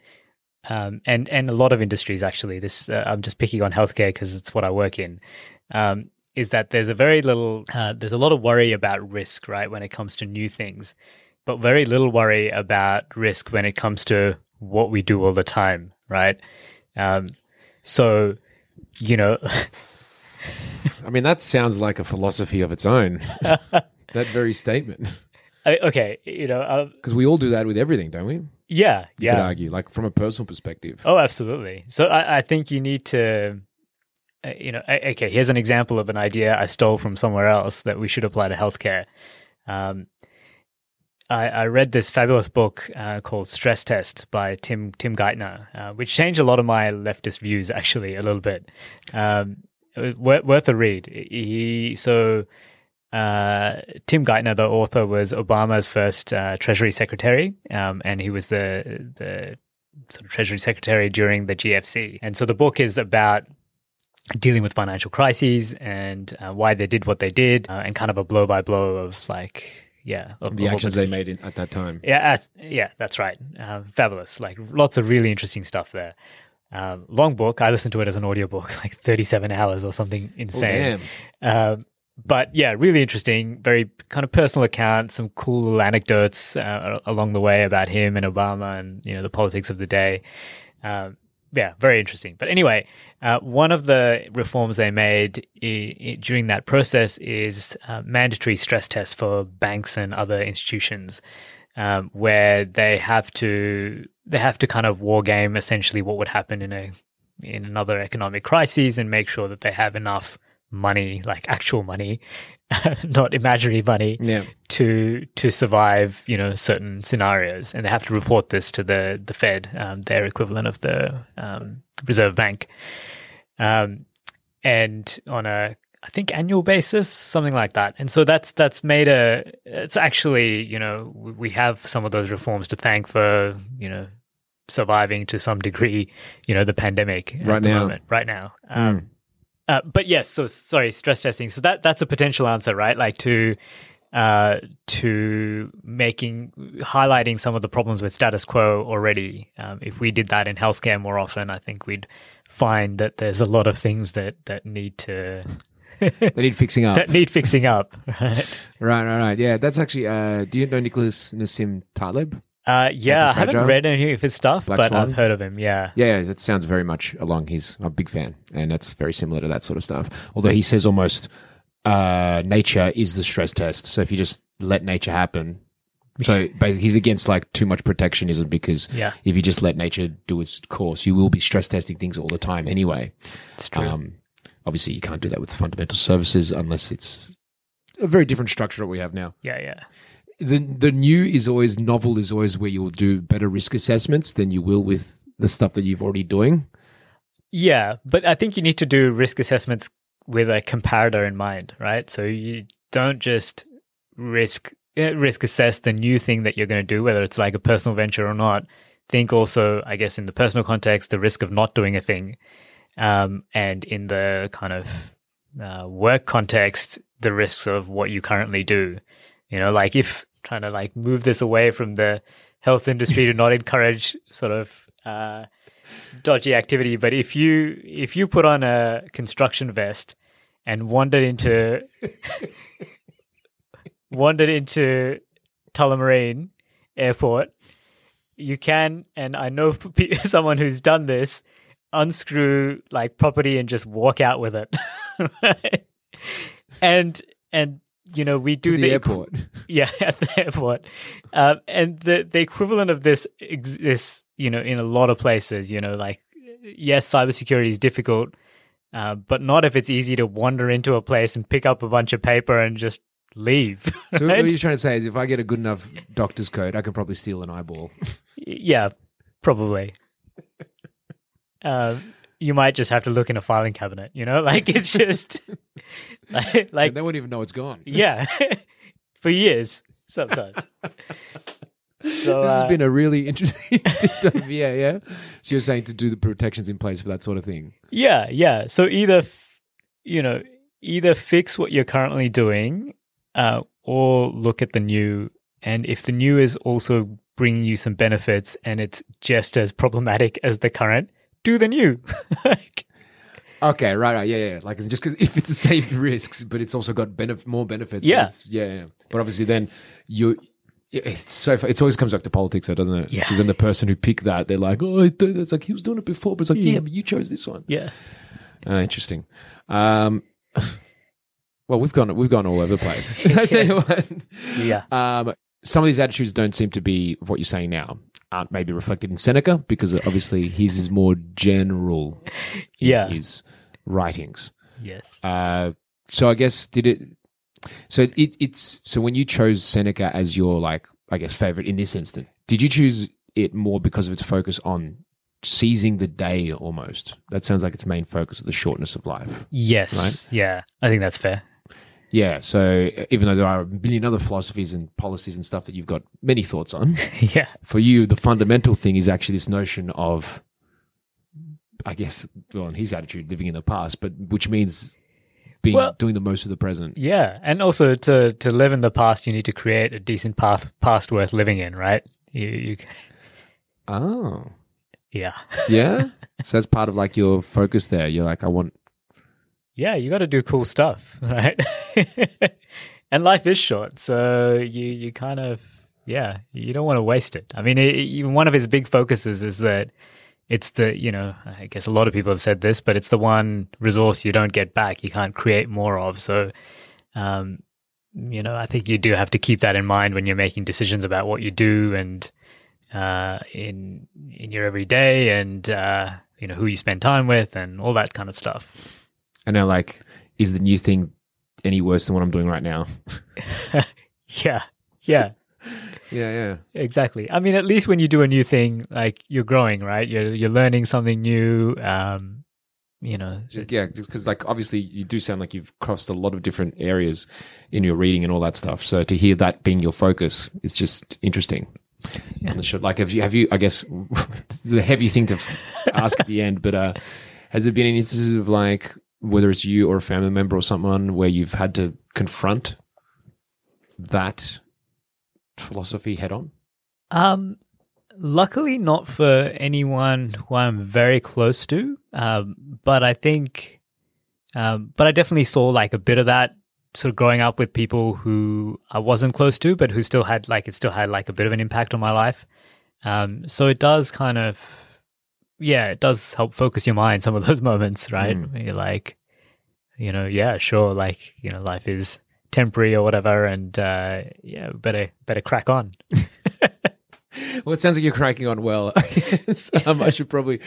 um, and and a lot of industries actually. This uh, I'm just picking on healthcare because it's what I work in. Um, is that there's a very little, uh, there's a lot of worry about risk, right, when it comes to new things, but very little worry about risk when it comes to what we do all the time, right? Um, so, you know, I mean, that sounds like a philosophy of its own. that very statement. I, okay, you know, uh, Because we all do that with everything, don't we? You yeah, could yeah. argue, like from a personal perspective. Oh, absolutely. So I, I think you need to, uh, you know, okay, here's an example of an idea I stole from somewhere else that we should apply to healthcare. Um, I, I read this fabulous book uh, called Stress Test by Tim Tim Geithner, uh, which changed a lot of my leftist views actually a little bit. Um, worth, worth a read. He so uh, Tim Geithner, the author, was Obama's first uh, Treasury Secretary, um, and he was the the sort of Treasury Secretary during the GFC. And so the book is about dealing with financial crises and uh, why they did what they did, uh, and kind of a blow by blow of like, yeah, of, the of actions they made in, at that time. yeah, yeah, that's right. Um, fabulous. Like lots of really interesting stuff there. Um, long book. I listened to it as an audiobook, like 37 hours or something insane. Um, but yeah, really interesting. Very kind of personal account. Some cool little anecdotes uh, along the way about him and Obama and you know the politics of the day. Um, yeah, very interesting. But anyway, uh, one of the reforms they made I- I- during that process is uh, mandatory stress tests for banks and other institutions, um, where they have to they have to kind of war game essentially what would happen in a in another economic crisis and make sure that they have enough money, like actual money, not imaginary money, Yeah. to to survive, you know, certain scenarios, and they have to report this to the the Fed, um, their equivalent of the um, Reserve Bank, um, and on a I think annual basis, something like that. And so that's that's made a. It's actually you know we have some of those reforms to thank for you know surviving to some degree, you know, the pandemic at Right the now. moment, right now. Um, uh, but yes, so sorry, stress testing. So that that's a potential answer, right? Like to uh, to making highlighting some of the problems with status quo already. Um, if we did that in healthcare more often, I think we'd find that there's a lot of things that that need to They need fixing up. that need fixing up. Right? right, right, right. Yeah, that's actually. Uh, do you know Nicholas Nassim Taleb? Uh, yeah, I haven't read any of his stuff, Black but Swan? I've heard of him. Yeah. Yeah, yeah, that sounds very much along He's a big fan, and that's very similar to that sort of stuff. Although he says almost uh, nature is the stress test. So if you just let nature happen, so basically he's against like too much protectionism because Yeah. if you just let nature do its course, you will be stress testing things all the time anyway. It's true. Um, obviously, you can't do that with fundamental services unless it's a very different structure that we have now. yeah, yeah. The the new is always novel is always where you will do better risk assessments than you will with the stuff that you've already doing. Yeah, but I think you need to do risk assessments with a comparator in mind, right? So you don't just risk eh, risk assess the new thing that you're going to do, whether it's like a personal venture or not. Think also, I guess, in the personal context, the risk of not doing a thing, um, and in the kind of uh, work context, the risks of what you currently do. You know, like if trying to like move this away from the health industry to not encourage sort of uh, dodgy activity, but if you if you put on a construction vest and wandered into wandered into Tullamarine Airport, you can, and I know someone who's done this, unscrew like property and just walk out with it. and and you know we do To the airport. yeah at the airport um, and the the equivalent of this exists you know in a lot of places you know like yes cybersecurity is difficult uh, but not if it's easy to wander into a place and pick up a bunch of paper and just leave So right? what you're trying to say is, if I get a good enough doctor's coat, I can probably steal an eyeball. yeah probably um, you might just have to look in a filing cabinet you know like it's just like, Like, like they won't even know it's gone. yeah for years sometimes so This uh, has been a really interesting. Yeah, yeah. So you're saying to do the protections in place for that sort of thing. Yeah, yeah. So either, f- you know, either fix what you're currently doing, uh, or look at the new. And if the new is also bringing you some benefits and it's just as problematic as the current, do than you. like, Okay, right, right, yeah, yeah. Like it's just because if it's the same risks, but it's also got benef- more benefits. Yeah. it's- yeah, yeah. But obviously, then you. It's so it always comes back to politics, though, doesn't it? Yeah. Because then the person who picked that, they're like, "Oh, it's like he was doing it before," but it's like, Yeah. "Yeah, but you chose this one." yeah, Uh, interesting. Um, well, we've gone we've gone all over the place. I tell you what. yeah, Um, some of these attitudes don't seem to be what you're saying now. Aren't maybe reflected in Seneca because obviously his is more general. In Yeah. his writings. yes. Uh, so I guess did it. So it it's so when you chose Seneca as your like I guess favorite in this instance, did you choose it more because of its focus on seizing the day almost? That sounds like its main focus of the shortness of life. Yes. Right? Yeah. I think that's fair. Yeah. So uh, even though there are a million other philosophies and policies and stuff that you've got many thoughts on, yeah. for you, the fundamental thing is actually this notion of, I guess, well, in his attitude, living in the past, but which means being Well- doing the most of the present. Yeah. And also to, to live in the past, you need to create a decent path, past worth living in, right? You, you, Oh, yeah. yeah. so that's part of like your focus there. You're like, I want. Yeah, you got to do cool stuff, right? and life is short, so you you kind of yeah, you don't want to waste it. I mean, it, one of his big focuses is that it's the you know I guess a lot of people have said this, but it's the one resource you don't get back. You can't create more of. So, um, you know, I think you do have to keep that in mind when you're making decisions about what you do and uh, in in your everyday and uh, you know who you spend time with and all that kind of stuff. And now, like, is the new thing any worse than what I'm doing right now? Yeah, yeah, Yeah, yeah. exactly. I mean, at least when you do a new thing, like you're growing, right? You're you're learning something new. Um, you know, Yeah, because like obviously you do sound like you've crossed a lot of different areas in your reading and all that stuff. So to hear that being your focus is just interesting. On the show, like have you have you? I guess the heavy thing to ask at the end, but uh, has there been any instances of like whether it's you or a family member or someone where you've had to confront that philosophy head on? Um, luckily, not for anyone who I'm very close to. Um, but I think, um, but I definitely saw like a bit of that sort of growing up with people who I wasn't close to, but who still had like it still had like a bit of an impact on my life. Um, so it does kind of, yeah, it does help focus your mind some of those moments, right? Mm. You're like, you know, yeah, sure, like you know, life is temporary or whatever, and uh, yeah, better better crack on. Well, it sounds like you're cracking on well. I guess um, I should probably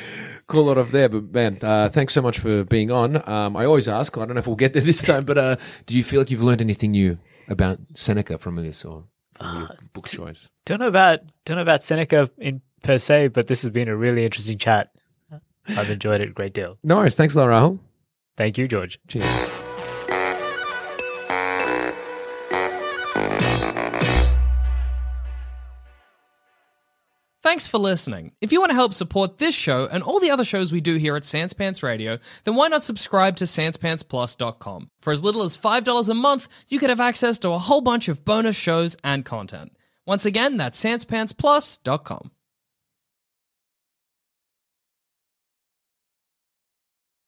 call it off there. But man, uh, thanks so much for being on. Um, I always ask. I don't know if we'll get there this time, but uh, do you feel like you've learned anything new about Seneca from this or from your book choice? don't know about don't know about Seneca in per se, but this has been a really interesting chat. I've enjoyed it a great deal. No worries. Thanks a lot, Rahul. Thank you, George. Cheers. Thanks for listening. If you want to help support this show and all the other shows we do here at Sans Pants Radio, then why not subscribe to SansPantsPlus.com? For as little as $5 a month, you could have access to a whole bunch of bonus shows and content. Once again, that's SansPantsPlus.com.